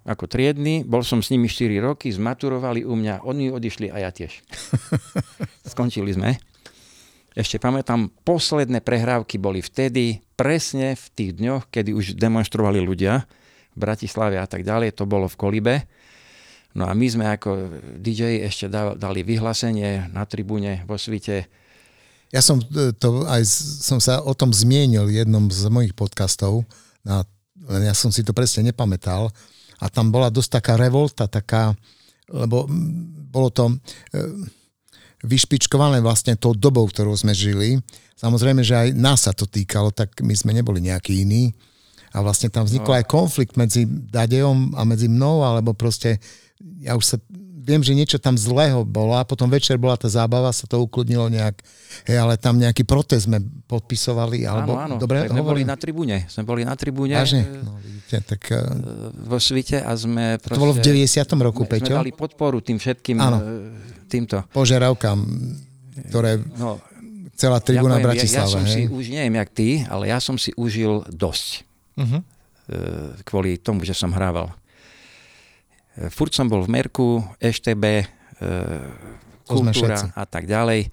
[SPEAKER 1] ako triedny, bol som s nimi 4 roky, zmaturovali u mňa, oni odišli a ja tiež. *laughs* Skončili sme. Ešte pamätám, posledné prehrávky boli vtedy, presne v tých dňoch, kedy už demonstrovali ľudia v Bratislave a tak ďalej, to bolo v Kolibe. No a my sme ako DJ ešte dali vyhlásenie na tribúne vo svite,
[SPEAKER 2] Ja som, e, to aj, som sa o tom zmienil v jednom z mojich podcastov, na, len ja som si to presne nepamätal, a tam bola dosť taká revolta, taká, lebo bolo to e, vyšpičkované vlastne tou dobou, ktorou sme žili. Samozrejme, že aj nás sa to týkalo, tak my sme neboli nejakí iní. A vlastne tam vznikol
[SPEAKER 1] No.
[SPEAKER 2] aj konflikt medzi Dadejom a medzi mnou, alebo proste ja už sa viem, že niečo tam zlého bolo a potom večer bola tá zábava, sa to ukludnilo nejak, hej, ale tam nejaký protest sme podpisovali, alebo
[SPEAKER 1] áno, áno,
[SPEAKER 2] dobre
[SPEAKER 1] tak sme boli na tribúne. Sme boli na tribúne
[SPEAKER 2] Vážne?
[SPEAKER 1] e,
[SPEAKER 2] No, vidíte, tak e,
[SPEAKER 1] vo svite a sme proste...
[SPEAKER 2] to bolo v 90. roku,
[SPEAKER 1] sme, sme
[SPEAKER 2] Peťo?
[SPEAKER 1] dali podporu tým všetkým
[SPEAKER 2] Áno.
[SPEAKER 1] e, týmto.
[SPEAKER 2] Požiadavkám, ktoré
[SPEAKER 1] No,
[SPEAKER 2] celá tribúna
[SPEAKER 1] ja,
[SPEAKER 2] Bratislava,
[SPEAKER 1] ja, ja som si
[SPEAKER 2] hej?
[SPEAKER 1] už, neviem jak ty, ale ja som si užil dosť.
[SPEAKER 2] Uh-huh.
[SPEAKER 1] e, kvôli tomu, že som hrával. E, Furt som bol v Merku, EŠTB, e, kultúra a tak ďalej.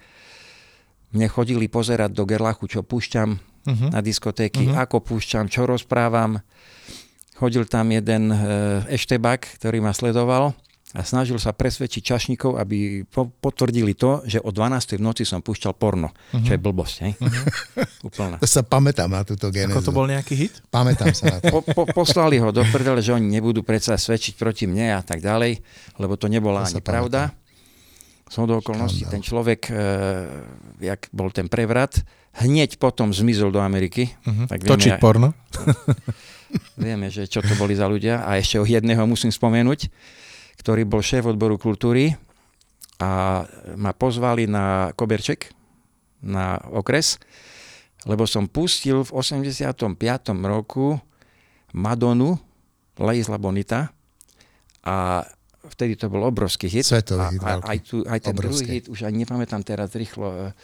[SPEAKER 1] Mne chodili pozerať do Gerlachu, čo púšťam, uh-huh. na diskotéky, uh-huh. ako púšťam, čo rozprávam. Chodil tam jeden e, eštebak, ktorý ma sledoval a snažil sa presvedčiť čašníkov, aby po, potvrdili to, že o 12. v noci som púšťal porno, uh-huh. čo je blbosť. Hej? *laughs* Uh-huh. Úplná.
[SPEAKER 2] To sa pamätám na túto genézu.
[SPEAKER 3] Ako to bol nejaký hit?
[SPEAKER 2] Pamätám sa na to.
[SPEAKER 1] Po, po, poslali ho do prdele, že oni nebudú predsa svedčiť proti mne a tak ďalej, lebo to nebola to ani pravda. Som do okolností, ten človek, e, jak bol ten prevrat, hneď potom zmizol do Ameriky.
[SPEAKER 3] Uh-huh. Tak vieme, Točiť porno? *laughs*
[SPEAKER 1] vieme, že čo to boli za ľudia. A ešte o jedného musím spomenúť ktorý bol šéf odboru kultúry a ma pozvali na Koberček, na okres, lebo som pustil v 85. roku Madonu, La Isla Bonita a vtedy to bol obrovský hit.
[SPEAKER 2] Svetový hit.
[SPEAKER 1] A, a aj, tu, aj ten obrovský. druhý hit, už ani nepamätám teraz rýchlo.
[SPEAKER 2] E,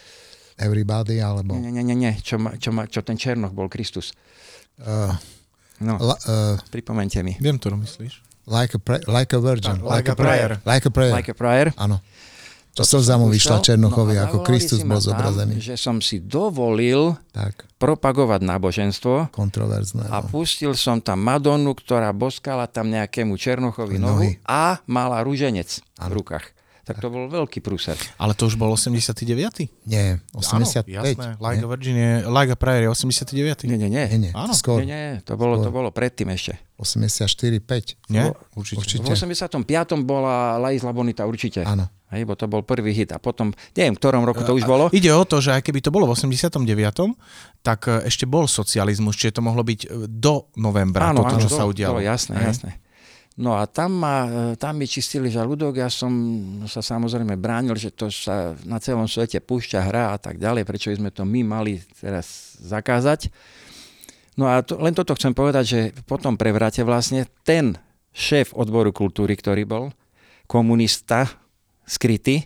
[SPEAKER 2] Everybody, alebo...
[SPEAKER 1] Nie, nie, nie, nie. Čo, ma, čo, ma, čo ten Černoch bol, Kristus. Uh, no, la, uh, pripomente mi.
[SPEAKER 3] Viem, to myslíš.
[SPEAKER 2] Like a, pra- like a virgin.
[SPEAKER 3] Like, like a prayer.
[SPEAKER 2] Like a prayer.
[SPEAKER 1] Like a prayer.
[SPEAKER 2] Áno. To slza mu vyšla Černochovi, no ako Kristus bol zobrazený.
[SPEAKER 1] Že som si dovolil
[SPEAKER 2] tak.
[SPEAKER 1] propagovať náboženstvo.
[SPEAKER 2] Kontroverzné.
[SPEAKER 1] A no. pustil som tam Madonu, ktorá boskala tam nejakému Černochovi nohu Nohy. a mala rúženec v rukách tak to bol veľký prúser.
[SPEAKER 3] Ale to už bol 89.
[SPEAKER 2] Nie, 85. Áno, jasné.
[SPEAKER 3] Like a Virgin je, like a Prayer je 89.
[SPEAKER 1] Nie, nie, nie.
[SPEAKER 2] nie, nie.
[SPEAKER 3] Áno.
[SPEAKER 2] Skôr.
[SPEAKER 1] Nie, nie, to bolo,
[SPEAKER 2] Skôr.
[SPEAKER 1] to bolo predtým ešte.
[SPEAKER 2] 84, 5.
[SPEAKER 3] Nie? Určite.
[SPEAKER 2] určite.
[SPEAKER 1] V 85. bola La Isla Bonita, určite.
[SPEAKER 2] Áno.
[SPEAKER 1] Hej, bo to bol prvý hit a potom, neviem, v ktorom roku to už bolo.
[SPEAKER 3] Ide o to, že aj keby to bolo v 89., tak ešte bol socializmus, čiže to mohlo byť e, do novembra,
[SPEAKER 1] áno,
[SPEAKER 3] toto,
[SPEAKER 1] áno,
[SPEAKER 3] čo sa udialo.
[SPEAKER 1] To, jasné, Hej. jasné. No a tam, ma, tam mi čistili žalúdok, ja som sa samozrejme bránil, že to sa na celom svete púšťa hra a tak ďalej, prečo sme to my mali teraz zakázať. No a to, len toto chcem povedať, že po tom prevrate vlastne ten šéf odboru kultúry, ktorý bol komunista, skrytý,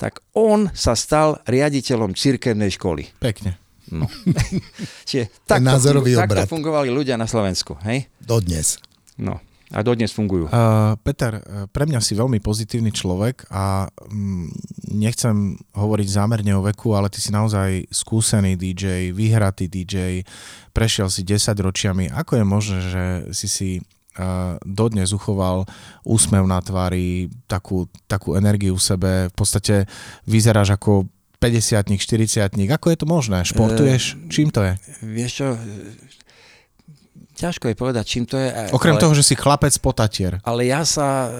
[SPEAKER 1] tak on sa stal riaditeľom cirkevnej školy.
[SPEAKER 3] Pekne.
[SPEAKER 1] No. *laughs* Čiže takto, takto fungovali ľudia na Slovensku, hej?
[SPEAKER 2] Dodnes.
[SPEAKER 1] No a dodnes fungujú.
[SPEAKER 3] Uh, Peter, pre mňa si veľmi pozitívny človek a um, nechcem hovoriť zámerne o veku, ale ty si naozaj skúsený DJ, vyhratý DJ, prešiel si 10 ročiami. Ako je možné, že si si uh, dodnes uchoval úsmev na tvári, takú, takú energiu v sebe, v podstate vyzeráš ako 50 40 Ako je to možné? Športuješ? Čím to je?
[SPEAKER 1] Vieš čo, ťažko je povedať, čím to je.
[SPEAKER 3] Okrem ale, toho, že si chlapec potatier.
[SPEAKER 1] Ale ja sa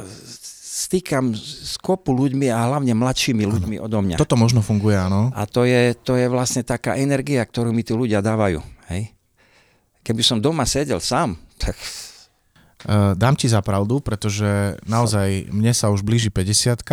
[SPEAKER 1] stýkam s kopu ľuďmi a hlavne mladšími ľuďmi ano. odo mňa.
[SPEAKER 3] Toto možno funguje, áno.
[SPEAKER 1] A to je, to je vlastne taká energia, ktorú mi tí ľudia dávajú. Hej? Keby som doma sedel sám, tak...
[SPEAKER 3] Uh, dám ti za pravdu, pretože naozaj mne sa už blíži 50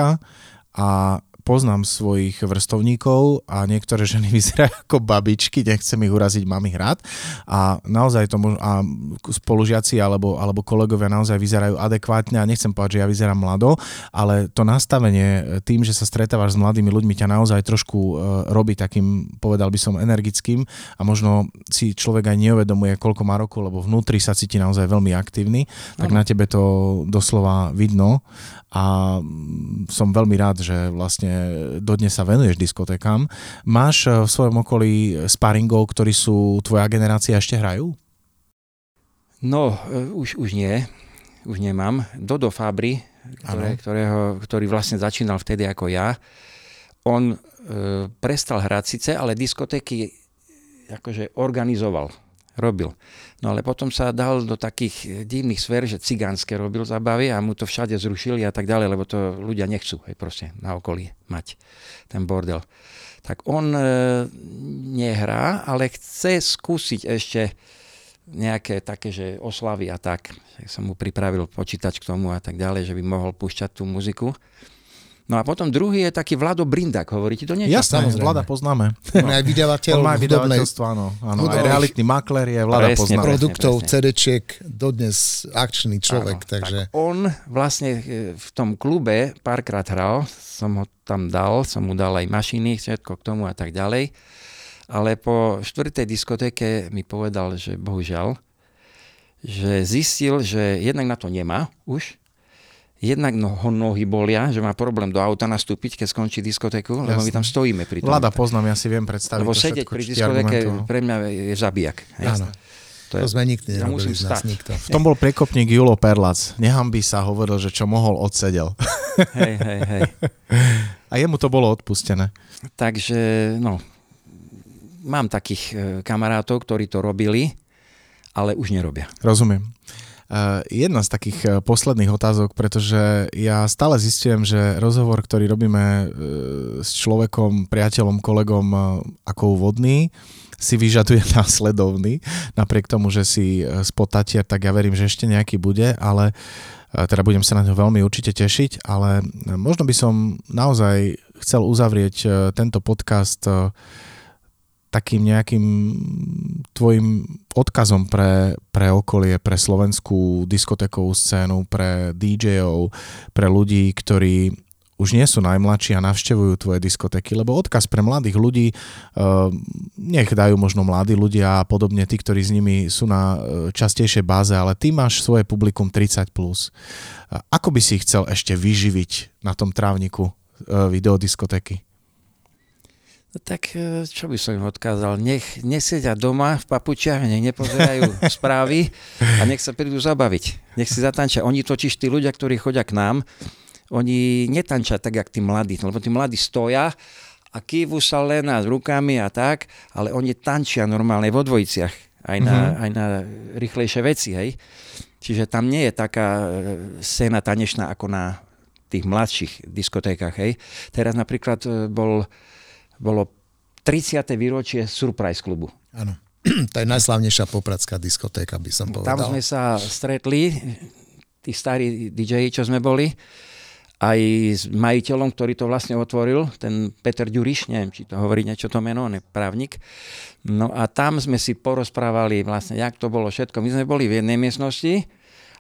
[SPEAKER 3] a poznám svojich vrstovníkov a niektoré ženy *laughs* vyzerajú ako babičky, nechcem ich uraziť, mám ich rád. A naozaj to a spolužiaci alebo, alebo kolegovia naozaj vyzerajú adekvátne a nechcem povedať, že ja vyzerám mlado, ale to nastavenie tým, že sa stretávaš s mladými ľuďmi, ťa naozaj trošku uh, robí takým, povedal by som, energickým a možno si človek aj neuvedomuje, koľko má roku, lebo vnútri sa cíti naozaj veľmi aktívny, tak na tebe to doslova vidno a som veľmi rád, že vlastne dodnes sa venuješ diskotékám. Máš eh, v svojom okolí sparingov, ktorí sú tvoja generácia ešte hrajú?
[SPEAKER 1] No, eh, už, už nie. Už nemám. Dodo Fabri, ktoré, ktorého, ktorý vlastne začínal vtedy ako ja, on e, prestal hrať síce, ale diskotéky akože organizoval robil. No ale potom sa dal do takých divných sfér, že cigánske robil zabavy a mu to všade zrušili a tak ďalej, lebo to ľudia nechcú hej, proste na okolí mať ten bordel. Tak on e, nehrá, ale chce skúsiť ešte nejaké také, že oslavy a tak. Som mu pripravil počítač k tomu a tak ďalej, že by mohol púšťať tú muziku. No a potom druhý je taký Vlado Brindak, hovoríte to niečo?
[SPEAKER 3] Jasné, Samozrejme. Vlada poznáme.
[SPEAKER 2] No. Aj vydavateľ
[SPEAKER 3] On má vydavateľstvo, áno. áno. Aj realitný makler je Vlada presne, poznáme.
[SPEAKER 2] Produktov, CD-čiek, dodnes akčný človek. Áno, takže...
[SPEAKER 1] Tak on vlastne e, v tom klube párkrát hral, som ho tam dal, som mu dal aj mašiny, všetko k tomu a tak ďalej. Ale po štvrtej diskotéke mi povedal, že bohužiaľ, že zistil, že jednak na to nemá už, jednak no, ho nohy bolia, že má problém do auta nastúpiť, keď skončí diskotéku, lebo my tam stojíme pri tom.
[SPEAKER 3] Vlada poznám, ja si viem predstaviť
[SPEAKER 1] Lebo
[SPEAKER 3] to
[SPEAKER 1] sedieť pri diskotéke pre mňa je zabijak.
[SPEAKER 2] Áno.
[SPEAKER 1] To
[SPEAKER 2] To
[SPEAKER 1] je,
[SPEAKER 2] sme nikdy
[SPEAKER 1] Ja
[SPEAKER 2] nerobili
[SPEAKER 1] musím
[SPEAKER 2] z nás
[SPEAKER 1] stať.
[SPEAKER 2] nikto. *laughs*
[SPEAKER 3] V tom bol prekopník Julo Perlac. Nehambí sa hovoril, že čo mohol, odsedel.
[SPEAKER 1] hej, hej, hej.
[SPEAKER 3] A jemu to bolo odpustené.
[SPEAKER 1] Takže, no, mám takých e, kamarátov, ktorí to robili, ale už nerobia.
[SPEAKER 3] Rozumiem. Uh, jedna z takých uh, posledných otázok, pretože ja stále zistujem, že rozhovor, ktorý robíme uh, s človekom, priateľom, kolegom ako úvodný, si vyžaduje *laughs* následovný. Napriek tomu, že si uh, spod Tatier, tak ja verím, že ešte nejaký bude, ale teda budem sa na ňo veľmi určite tešiť, ale možno by som naozaj chcel uzavrieť tento podcast takým nejakým tvojim odkazom pre, pre okolie, pre slovenskú diskotékovú scénu, pre DJ-ov, pre ľudí, ktorí už nie sú najmladší a navštevujú tvoje diskotéky, lebo odkaz pre mladých ľudí, uh, nech dajú možno mladí ľudia a podobne, tí, ktorí s nimi sú na uh, častejšej báze, ale ty máš svoje publikum 30+. Plus. Ako by si chcel ešte vyživiť na tom trávniku uh, videodiskotéky?
[SPEAKER 1] No tak e, čo by som im odkázal? Nech nesedia doma v papučiach, nech nepozerajú *laughs* správy a nech sa prídu zabaviť. Nech si zatančia. Oni totiž tí ľudia, ktorí chodia k nám, oni netančia tak, jak tí mladí, lebo tí mladí stoja a kývu sa len a s rukami a tak, ale oni tančia normálne vo dvojiciach, aj na, mm-hmm. aj na rýchlejšie veci, hej. Čiže tam nie je taká e, scéna tanečná ako na tých mladších diskotékach, hej. Teraz napríklad e, bol bolo 30. výročie Surprise klubu.
[SPEAKER 2] Áno. *clears throat* To je najslavnejšia popradská diskotéka, by som povedal.
[SPEAKER 1] Tam sme sa stretli, tí starí DJ, čo sme boli, aj s majiteľom, ktorý to vlastne otvoril, ten Peter Ďuriš, neviem, či to hovorí niečo to meno, on je právnik. No a tam sme si porozprávali vlastne, jak to bolo všetko. My sme boli v jednej miestnosti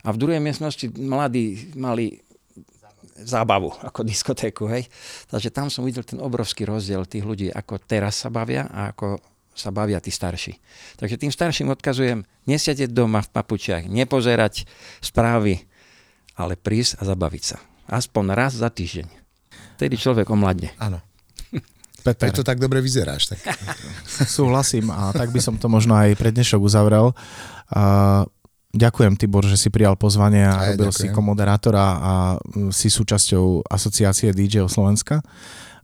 [SPEAKER 1] a v druhej miestnosti mladí mali zábavu, *laughs* ako diskotéku, hej. Takže tam som videl ten obrovský rozdiel tých ľudí, ako teraz sa bavia a ako sa bavia tí starší. Takže tým starším odkazujem, nesedieť doma v papučiach, nepozerať správy, ale prísť a zabaviť sa. Aspoň raz za týždeň. Vtedy človek omladne.
[SPEAKER 2] Áno. *laughs*
[SPEAKER 3] Peter.
[SPEAKER 2] Preto tak dobre vyzeráš. Tak. *laughs*
[SPEAKER 3] Súhlasím a tak by som to možno aj pre dnešok uzavrel. Uh, ďakujem Tibor, že si prijal pozvanie a
[SPEAKER 2] Aj,
[SPEAKER 3] robil
[SPEAKER 2] ďakujem.
[SPEAKER 3] si komoderátora a mm, si súčasťou asociácie DJ Slovenska.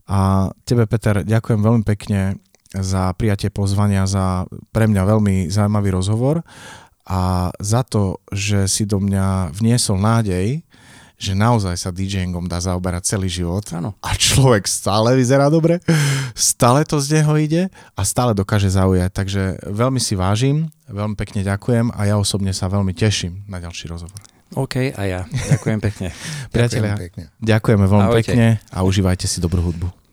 [SPEAKER 3] A tebe Peter, ďakujem veľmi pekne za prijatie pozvania, za pre mňa veľmi zaujímavý rozhovor a za to, že si do mňa vniesol nádej, že naozaj sa DJingom dá zaoberať celý život
[SPEAKER 1] Áno.
[SPEAKER 3] a človek stále vyzerá dobre, stále to z neho ide a stále dokáže zaujať. Takže veľmi si vážim, veľmi pekne ďakujem a ja osobne sa veľmi teším na ďalší rozhovor.
[SPEAKER 1] OK, a ja. Ďakujem pekne. *laughs*
[SPEAKER 3] Priatelia,
[SPEAKER 2] Ďakujem pekne.
[SPEAKER 3] ďakujeme veľmi
[SPEAKER 1] Ahojte.
[SPEAKER 3] pekne a užívajte si dobrú hudbu.